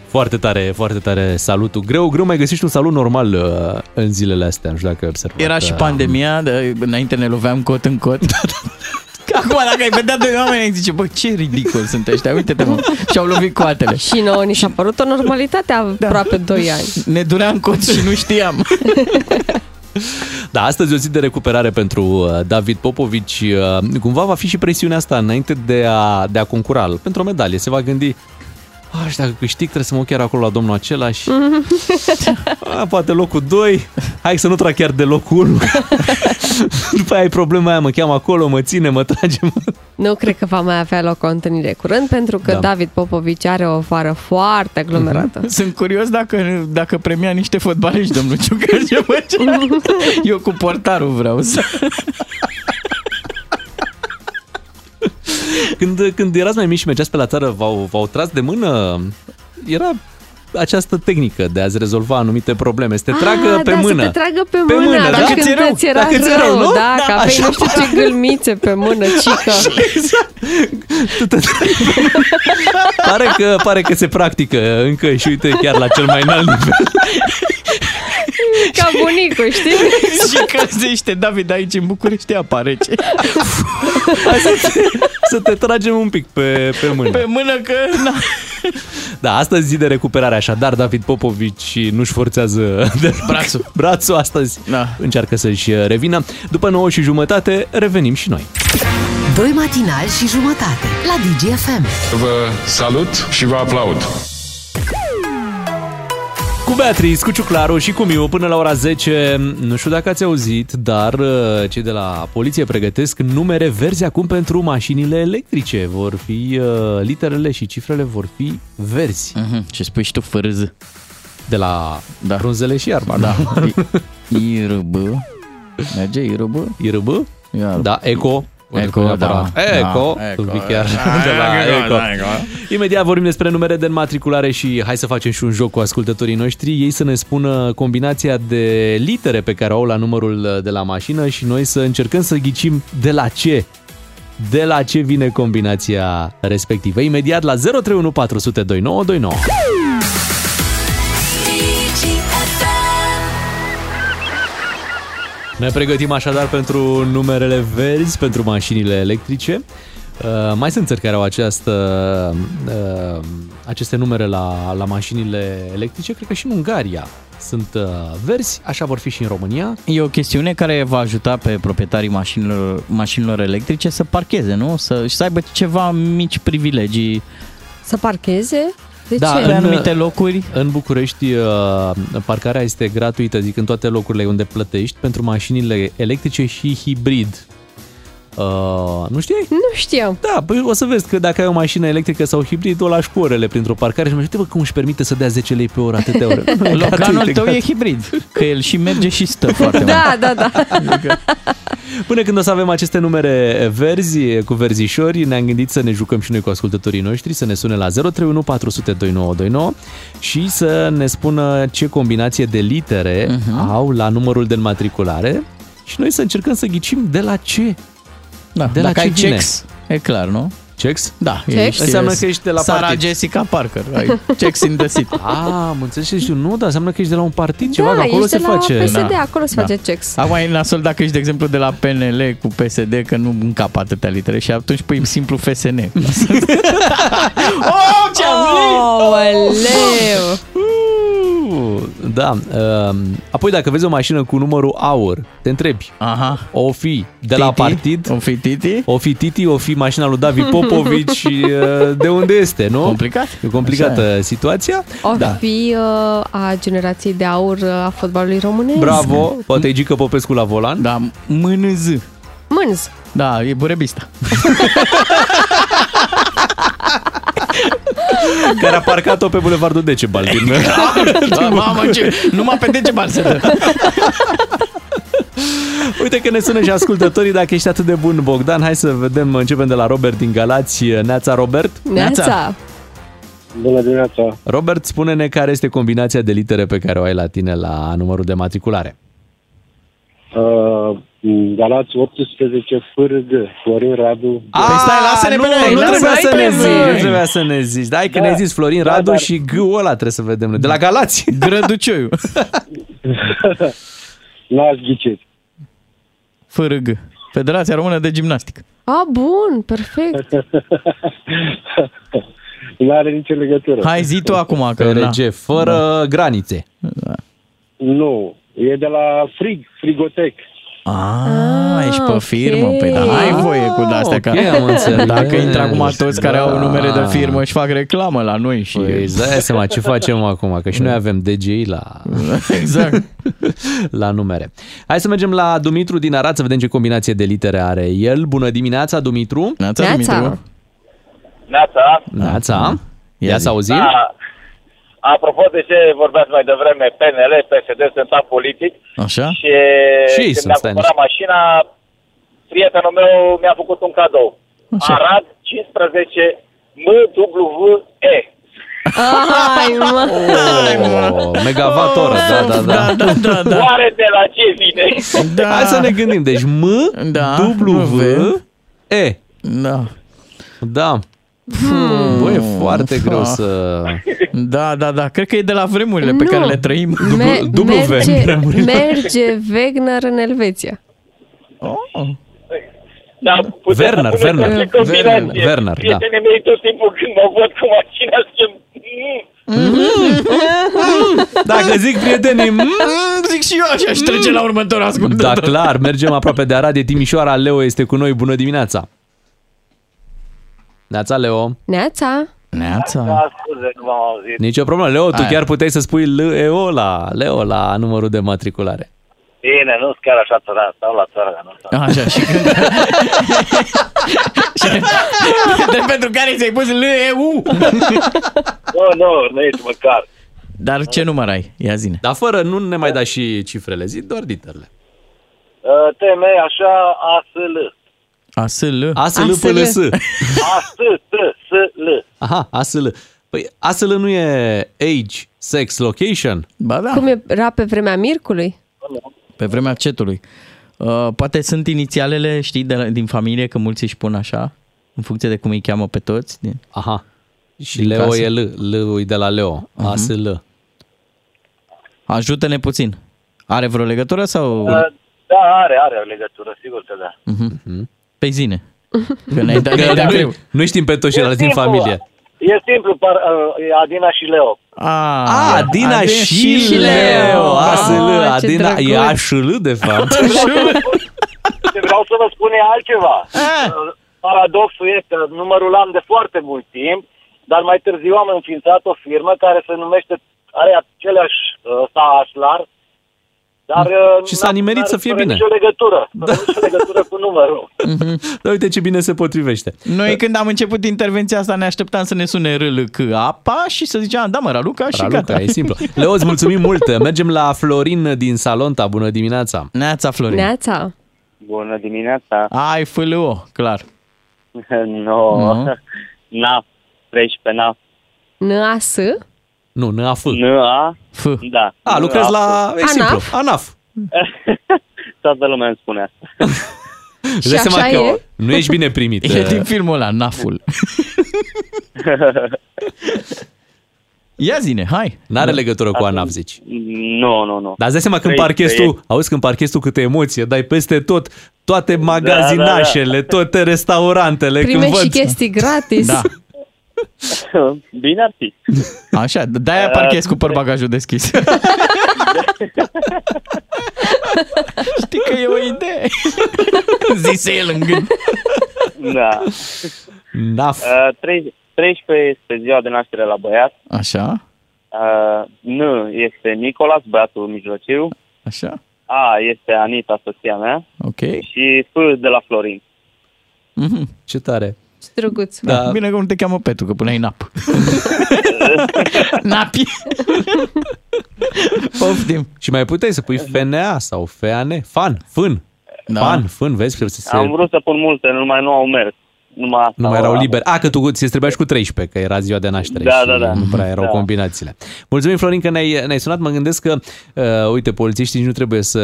Foarte tare, foarte tare salutul. Greu, greu mai găsești un salut normal uh, în zilele astea, nu știu dacă ai observat. Era și Uh, pandemia, de, înainte ne loveam cot în cot. <laughs> Acum dacă ai vedea doi oameni, ai zice, bă, ce ridicol sunt ăștia, uite-te mă, și-au lovit coatele. Și nouă ni s-a părut o normalitate Da. aproape 2 ani. Ne duream cot și nu știam. Da, astăzi e o zi de recuperare pentru uh, David Popovici. Uh, Cumva va fi și presiunea asta înainte de a, de a concura pentru o medalie. Se va gândi, "Ah, și dacă câștig trebuie să mă ochi chiar acolo la domnul același. <laughs> A, poate locul 2, hai să nu trag chiar de locul 1. <laughs> După aia ai problema aia, mă cheamă acolo, mă ține, mă trage. Mă... Nu cred că va mai avea loc o întâlnire curând, pentru că Da. David Popovici are o vară foarte aglomerată. <laughs> Sunt curios dacă, dacă premia niște fotbaliști, domnul Ciucă, ce făcea. Eu cu portarul vreau să... Când, când erați mai mici și mergeați pe la țară, v-au, v-au tras de mână? Era această tehnică de a-ți rezolva anumite probleme, să te tragă Ah, pe da, mână. să te tragă pe, Pe mână, mână, atunci dacă când ți-e rău, ți era dacă ți-e rău, nu? Da, Da, că aveai așa nu știu ce <laughs> gâlmițe pe mână, cică. Pare că, pare că se practică încă și uite chiar la cel mai înalt nivel. <laughs> Ca bunicul, știi? <laughs> și că ziște David aici în București apa rece. Hai să te, să te tragem un pic pe, pe mână. Pe mână că... Na. Da, astăzi zi de recuperare, așadar David Popovici nu-și forțează de Brațul. <laughs> brațul astăzi. Da. Încearcă să-și revină. După 9 și jumătate revenim și noi. Doi matinali și jumătate la DGFM. Vă salut și vă aplaud. Cu Beatrice, cu Ciuclaru și cu Miu până la ora 10. Nu știu dacă ați auzit, dar uh, cei de la poliție pregătesc numere verzi acum pentru mașinile electrice. Vor fi uh, literele și cifrele vor fi verzi. Mhm, Ce spui și tu fărâză. De la Da. frunzele și iarba. Da. IRB. Merge IRB? IRB? Iar. Da, Eco. Eco, da. Eco. Da, Tu Eco. vii chiar Da, de la Eco, Eco. da, Eco. Imediat vorbim despre numere de înmatriculare și hai să facem și un joc cu ascultătorii noștri. Ei să ne spună combinația de litere pe care o au la numărul de la mașină și noi să încercăm să ghicim de la ce de la ce vine combinația respectivă. Imediat la 031 400 2929. Ne pregătim așadar pentru numerele verzi pentru mașinile electrice. Uh, mai sunt țări care au această, uh, aceste numere la, la mașinile electrice, cred că și în Ungaria sunt uh, verzi, așa vor fi și în România. E o chestiune care va ajuta pe proprietarii mașinilor, mașinilor electrice să parcheze, nu? Să, și să aibă ceva mici privilegii. Să parcheze? De da, ce? Pe anumite locuri. În București uh, parcarea este gratuită, zic, în toate locurile unde plătești pentru mașinile electrice și hibrid. Uh, nu știai? Nu știam. Da, păi o să vezi că dacă ai o mașină electrică sau hibrid, o lași cu orele printr-o parcare și mă zici, bă, cum își permite să dea 10 lei pe oră atâtea ore? Nu, e Locanul gratuit, tău e gratuit. hibrid, că el și merge și stă <laughs> foarte mult. Da, da, da. Până când o să avem aceste numere verzi cu verzișori, ne-am gândit să ne jucăm și noi cu ascultătorii noștri, să ne sune la 031 400 2929 și să ne spună ce combinație de litere uh-huh. au la numărul de înmatriculare și noi să încercăm să ghicim de la ce. Da, de la dacă ce ai vine. checks, e clar, nu? Checks? Da. Checks? ești- Înseamnă că ești de la Sara partid. Jessica Parker, ai checks in the city. <laughs> Ah, am înțeles și eu, nu, dar înseamnă că ești de la un partid, ceva, da, că acolo ești se de la face. PSD, acolo se face checks. Acum e nasol dacă ești, de exemplu, de la PNL cu PSD, că nu încap atâtea litere și atunci pui simplu FSN. <laughs> <laughs> Oh, ce Aoleu! Uh, Da. uh, Apoi dacă vezi o mașină cu numărul aur, te întrebi. Aha. O fi de la Titi? partid? O fi Titi? O fi Titi, o fi mașina lui David Popovici și uh, <laughs> de unde este, nu? Complicat. E complicată Așa situația. O Da. fi uh, a generației de aur uh, a fotbalului românesc. Bravo, poate e Gică Popescu la volan. Da, mânz. Mânz. Da, e burebista. <laughs> Care a parcat-o pe Bulevardul Decebal din... Da, mamă, ce, numai pe Decebal se dă. Uite că ne sună și ascultătorii dacă ești atât de bun, Bogdan. Hai să vedem, începem de la Robert din Galați. Neața, Robert. Neața. Bună dimineața! Robert, spune-ne care este combinația de litere pe care o ai la tine la numărul de matriculare. Uh, Galați 18 fârg, Florin Radu. Păi stai, lasă-ne nu, pe noi, nu lasă- trebuia să hai ne pe zici, noi. nu trebuia să ne zici. Da, hai că Da. ne-ai zis Florin Da, Radu dar- și G-ul ăla trebuie să vedem noi. De la Galați. <laughs> Grăducioiu. <laughs> N-ați ghicit. Fârg. Federația Română de Gimnastică. A, bun, perfect. <laughs> N-are nicio legătură. Hai zi tu acum că na. FRG, fără granițe. Nu, e de la frig, frigotec. Ah, ești pe firmă. Păi da, ai voie cu de-astea. ok, că am înțeles. Dacă intră acum toți care au Da. numere de firmă și fac reclamă la noi și... Păi, îți dai seama ce facem acum, că și noi avem DJI la, <laughs> exact. <laughs> la numere. Hai să mergem la Dumitru din Arad să vedem ce combinație de litere are el. Bună dimineața, Dumitru. Neața, Neața. Dumitru. Neața. Neața. Ia Ia zi. să auzim. Da. Apropo de ce vorbeați mai devreme, PNL, PSD sunt politic Așa? și, Și ei când sunt, mi-a stai cumpărat mașina, prietenul meu mi-a făcut un cadou. Arad 15 MWE. Ai, mă. Oh, megawatt oră, da, da, da. Da, da, da. Oare de la ce vine? da. Hai să ne gândim. Deci M, Da, W, E. Da. Da. Hmm. Bă, e foarte greu să... Da, da, da. Cred că e de la vremurile pe Nu. care le trăim. Me- dublu V. merge, merge Wegner în Elveția. Oh. Da, puteți Werner, să puneți Werner. orice combinație. Werner, da. Prietenii mei tot timpul când mă văd cu mașina zice, "Mm, Dacă zic prietenii, mm, <laughs> Zic și eu așa și trece la următorul da, ascultător. clar, mergem aproape de Arad, e Timișoara, Leo este cu noi, bună dimineața. Neața, Leo. Neața. Neața. Da, scuze, nu v-am auzit. Nicio problemă. Leo, tu Hai. chiar puteai să spui Leo la, Leo la numărul de matriculare. Bine, nu sunt chiar așa țăran, stau la țară, nu stau. Așa, și când... <laughs> de pentru care ți-ai pus L-E-U. <laughs> Nu, nu, nu ești măcar. Dar ce număr ai? Ia zine. Dar fără, nu ne mai da și cifrele, zi doar literele. Uh, Teme așa, ASL. A-S-L. ASL ASL. până S. AS, T, S, L. Aha, ASL. Păi ASL nu e age, sex, location? Ba da, Cum era pe vremea Mircului? pe vremea cetului. Uh, poate sunt inițialele, știi, de la, din familie, că mulți își pun așa, în funcție de cum îi cheamă pe toți. Din... Aha. Și Din Leo casă. e L, L e de la Leo. ASL. Ajută-ne puțin. Are vreo legătură sau... Uh, Da, are, are o legătură, sigur că da. Pe zine. Că ne-ai dat, ne-ai dat Că greu. nu, nu știm pe toți ceilalți din timpul- familie. E simplu, par, uh, e Adina și Leo. Ah, A, Adina și, și Leo. Leo. ASL, Ah, ce Adina, e drăguț. ASL de fapt. <laughs> Ce vreau să vă spun e altceva. Uh, Paradoxul este, numărul l-am de foarte mult timp, dar mai târziu am înființat o firmă care se numește, are aceleași uh, ăsta Aslar, dar... uh, Și s-a n-a- nimerit n-are să fie fără bine. nicio legătură, <laughs> fără nicio legătură cu numărul. <laughs> Dar uite ce bine se potrivește. Noi când am început intervenția asta ne așteptam să ne sune RLC apa și să ziceam, da mă, Raluca și Raluca, gata. e simplu. Leo, îți mulțumim <laughs> mult. Mergem la Florin din Salonta. Bună dimineața. Neața, Florin. Neața. Bună dimineața. Ai FLO, clar. no. Nu. NAF, 13 NAF. NAS? Nu, NAF. NA, F. da. A, lucrezi la... E ANAF? simplu. ANAF. <laughs> Toată lumea îmi spune asta. <laughs> Îți dai așa seama că e? nu ești bine primit. <laughs> E din filmul ăla, Naful. Ia zine, hai. N-are legătură cu ANAF, zici. Nu, nu, nu. Dar îți dai seama când 13 parchezi tu, auzi când parchezi tu câte emoție, dai peste tot, toate Da, magazinașele, toate restaurantele. când Primești și văd... chestii gratis. Da. <laughs> Bine ar fi. Așa, de-aia parchezi cu părbagajul deschis. <laughs> Știi că e o idee. <laughs> Zise el în gând. Da. NAF. Uh, 13 este ziua de naștere la băiat. Așa, Uh, N este Nicolas, băiatul mijlociu. așa, A este Anita, soția mea. ok. Și F de la Florin. Mhm. Ce tare. Ce drăguț. Da. Da. Bine că nu te cheamă Petru, că puneai nap. <laughs> Napi. Poftim. Și mai puteai să pui FNA sau FAN, FAN, Fân. Da. FAN, Fân, vezi? Se, se, Am vrut să pun multe, numai nu au mers. Numai asta nu mai erau am- liberi. A, că tu ți trebuia și cu 13, că era ziua de naștere Da, și da, da. nu prea erau Da. combinațiile. Mulțumim, Florin, că ne-ai, ne-ai sunat. Mă gândesc că, uh, uite, polițiștii nici nu trebuie să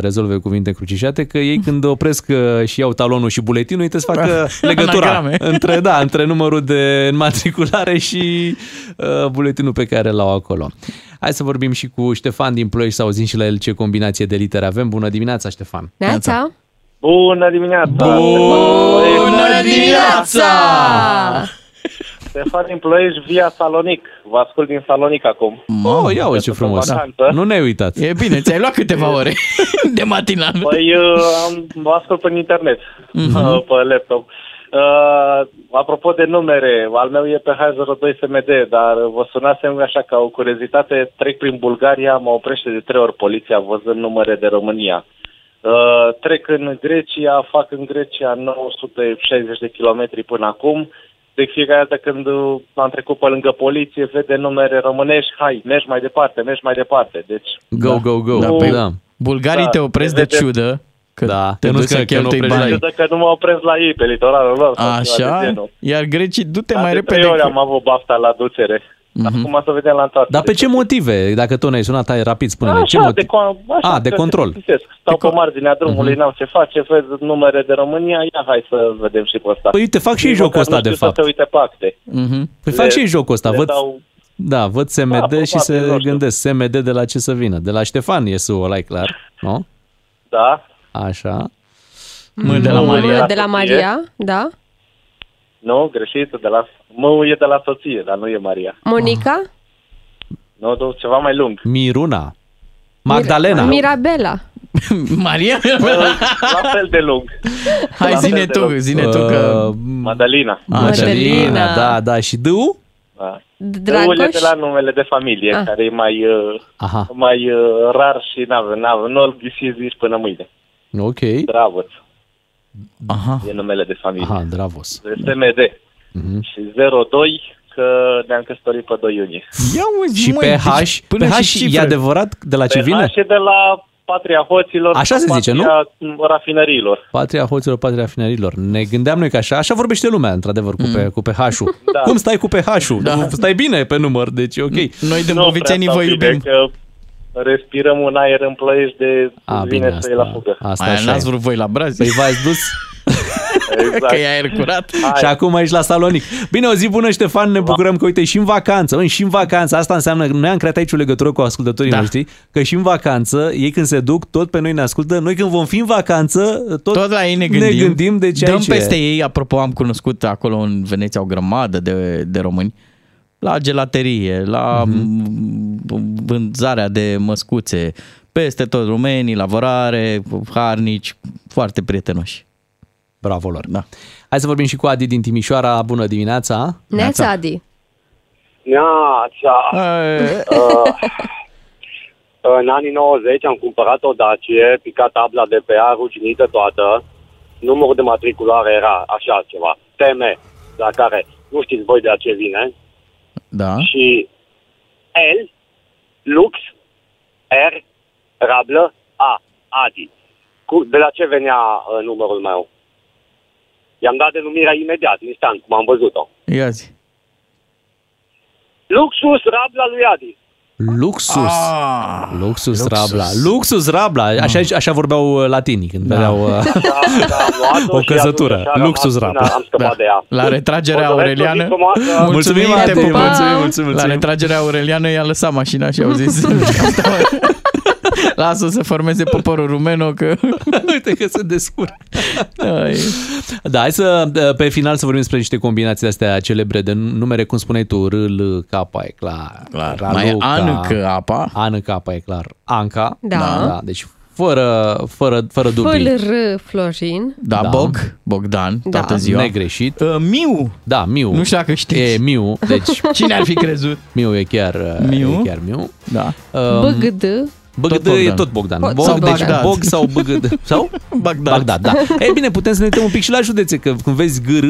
rezolve cuvinte crucișate, că ei când opresc uh, și iau talonul și buletinul, ei trebuie să facă <laughs> legătura Anagrame. <laughs> între, da, între numărul de înmatriculare și uh, buletinul pe care l-au acolo. Hai să vorbim și cu Ștefan din Ploiești, să auzim și la el ce combinație de litere avem. Bună dimineața, Ștefan! Neața. Bună dimineața! Bună dimineața! Stefan din Ploiești, via Salonic. Vă ascult din Salonic acum. Oh, ia uite ce Sunt în frumos! vacanță. Nu ne-ai uitat! E bine, ți-ai luat câteva ore <laughs> de matinal. Păi uh, am, vă ascult pe internet, Mhm. uh, pe laptop. Uh, apropo de numere, al meu e pe H02 SMD, dar vă sunasem așa ca o curiozitate, trec prin Bulgaria, mă oprește de trei ori poliția văzând numere de România. Uh, trec în Grecia, fac în Grecia 960 de kilometri până acum. De fiecare dată când uh, am trecut pe lângă poliție, vede numere românești, hai, mergi mai departe, mergi mai departe. Deci, Go, go, go! Da, Da, pe- da. Bulgarii Da, te opresc de vede- ciudă că Da, te că nu duci să că- că nu cheltui oprești la bani. ei. Știu că nu mă opresc la ei pe litoralul lor. sau ceva de Așa? genul. Iar grecii, du-te Dar mai de repede. trei ori că- am avut bafta la ducere. Acum să vedem la întoarcere. Dar pe ce motive? Dacă tot ne-ai sunat, hai rapid, spune-ne. Așa, ce de, motiv? con- așa, A, de că control. se plictisesc. Stau pe marginea drumului, n-am ce face, văd numere de România, ia hai să vedem și pe ăsta. Păi uite, fac și ei Nici jocul măcar ăsta, nu de știu fapt. Să se uite pe acte. Mhm. Păi fac și ei jocul ăsta. le Văd, dau- da, văd SMD Da, și se probabil, nu știu. gândesc SMD de la ce să vină. De la Ștefan e SUO, ăla e clar, nu? Da, Așa. Mă, de la Mm, Maria. De la Maria, da. nu, greșit, de la... Mă, e de la soție, dar nu e Maria. Monica. Nu, nu, ceva mai lung. Miruna. Magdalena. Mirabela. <laughs> Maria? <laughs> La fel de lung. Hai, La zine fel de tu, lung. zine tu că... Uh, Madalina. Madalina. Da, da. Și Dâu? Da. Dragoș. Dragul e de la numele de familie, Ah. care e mai, uh, Aha. mai uh, rar și n-avem, n-avem, nu-l găsiți nici până mâine. Ok. Dravos Aha. e numele de familie. Aha, Dravos. De SMD. Mhm. Și 02, că ne-am căsătorit pe 2 iunie. Ia uzi, Și măi, pe deci H, până pe H și e cifre. adevărat de la ce Pe vine? H e de la Patria Hoților. Așa se zice, nu? Patria rafinăriilor. Patria hoților, patria finarilor. Ne gândeam noi că așa, așa vorbește lumea, într-adevăr, cu, pe, cu PH-ul. Da. Cum stai cu PH-ul? Da. Stai bine pe număr, deci e ok. Noi de Nu bovițenii prea vă stau bine, iubim. Că respirăm un aer în plăiești de A, vine bine, să iei la asta, fugă. asta Aia așa n-ați e. vrut voi la brazi? Păi v-ați dus? <laughs> exact. Că e aer curat. Și acum ești la Salonic. Bine, o zi bună, Ștefan, ne bucurăm că, uite, și în vacanță, mă, și în vacanță, asta înseamnă că noi am creat aici o legătură cu ascultătorii Da. noștri, că și în vacanță, ei când se duc, tot pe noi ne ascultă, noi când vom fi în vacanță, tot, Tot la ei ne gândim. ne gândim de ce Dăm aici peste e. ei, apropo, am cunoscut acolo în Veneția o grămadă de, de români la gelaterie, la Mhm. mm vânzarea de măscuțe, peste tot rumenii, la vărare, harnici, foarte prietenoși. Bravo lor. Da. Hai să vorbim și cu Adi din Timișoara. Bună dimineața! Neața, Adi. Neața. Uh, în anii 90 am cumpărat o Dacie, picat tabla de pe ea, ruginită toată. Numărul de matriculare era așa ceva, TM, la care nu știți voi de la ce vine. Da. Și L, Lux, R, Rablă, A, Adi. Cu, de la ce venea uh, numărul meu? I-am dat denumirea imediat, instant, cum am văzut-o. Ia zi. Luxus Rabla lui Adi. Luxus. Ah, Luxus, luxus. Rabla. Luxus Rabla. Așa, așa vorbeau uh, latinii când Da. vedeau uh, <laughs> Da, am luat-o o și căzătură. atunci a rămas Luxus până Rabla. Am scăpat de ea. La retragerea O doresc o zi aureliană. frumoasă. Mulțumim, te Adi, pupăm. mulțumim, mulțumim, La mulțumim. retragerea aureliană i-a lăsat mașina și au zis <laughs> Lasă să formeze poporul rumeno că... <laughs> Uite că se descurcă. Ai. Da, hai să, pe final să vorbim despre niște combinații astea celebre de numere, cum spuneai tu, R, L, K, e clar. Clar. Mai e Ancă apa. Anca, e clar. Anca. Da. da. Deci fără, fără, fără dubii. FLR Florin. Da, Da. Bog, Bogdan, Da. toată ziua. Negreșit. Uh, Miu. Da, Miu. Nu știu dacă știți. E Miu, deci <laughs> Cine ar fi crezut? Miu e chiar uh, Miu? E chiar Miu. Da. Um, BGD. Băgăd Tot e Bogdan. tot Bogdan. Pot- Bog, sau deci Bagdad. Bog sau Băgăd. Sau? <laughs> Bagdad. Bagdad, da. <laughs> E bine, putem să ne uităm un pic și la județe, că când vezi GR,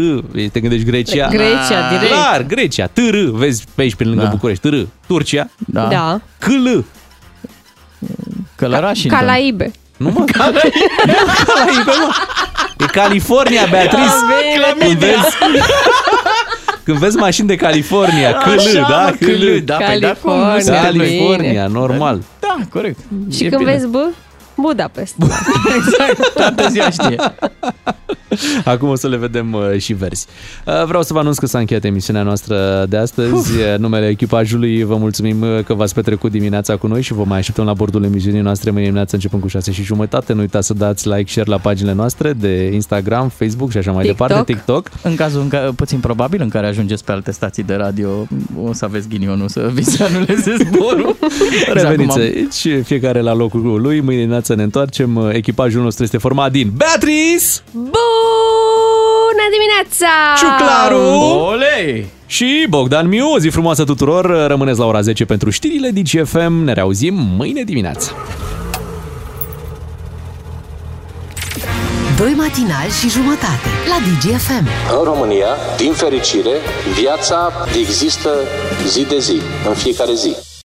te gândești Grecia. Grecia, direct. Clar, Grecia. TR, vezi pe aici, pe lângă Da. București. TR, Turcia. Da. Da. CL. Călăraș. Calaibe. Nu mă, <laughs> Calaibe, mă. E California, Beatrice. Când vezi, când vezi mașini de California, CL, Așa, da? mă, CL, da, păi da, cum nu California. suntem noi? California, normal. Da, corect. Și E când bine. vezi B, Budapest. <laughs> Exact, toată ziua știe. <laughs> Acum o să le vedem uh, și verzi. Uh, Vreau să vă anunț că s-a încheiat emisiunea noastră de astăzi. Uh, Numele echipajului vă mulțumim uh, că v-ați petrecut dimineața cu noi și vă mai așteptăm la bordul emisiunii noastre mâine dimineață începând cu 6 și jumătate. Nu uitați să dați like, share la paginile noastre de Instagram, Facebook și așa mai TikTok. departe, TikTok. În cazul în care, puțin probabil în care ajungeți pe alte stații de radio, o să aveți ghinionul să vi se anuleze zborul. Exact <laughs> Reveniți cum am- aici, fiecare la locul lui. Mâine dimineață ne întoarcem. Uh, Echipajul nostru este format din Beatrice, Bună dimineața! Ciuclaru Olei! și Bogdan Miu. O zi frumoasă tuturor. Rămâneți la ora 10 pentru știrile DGFM. Ne reauzim mâine dimineață. Doi matinali și jumătate la DGFM. În România, din fericire, viața există zi de zi, în fiecare zi.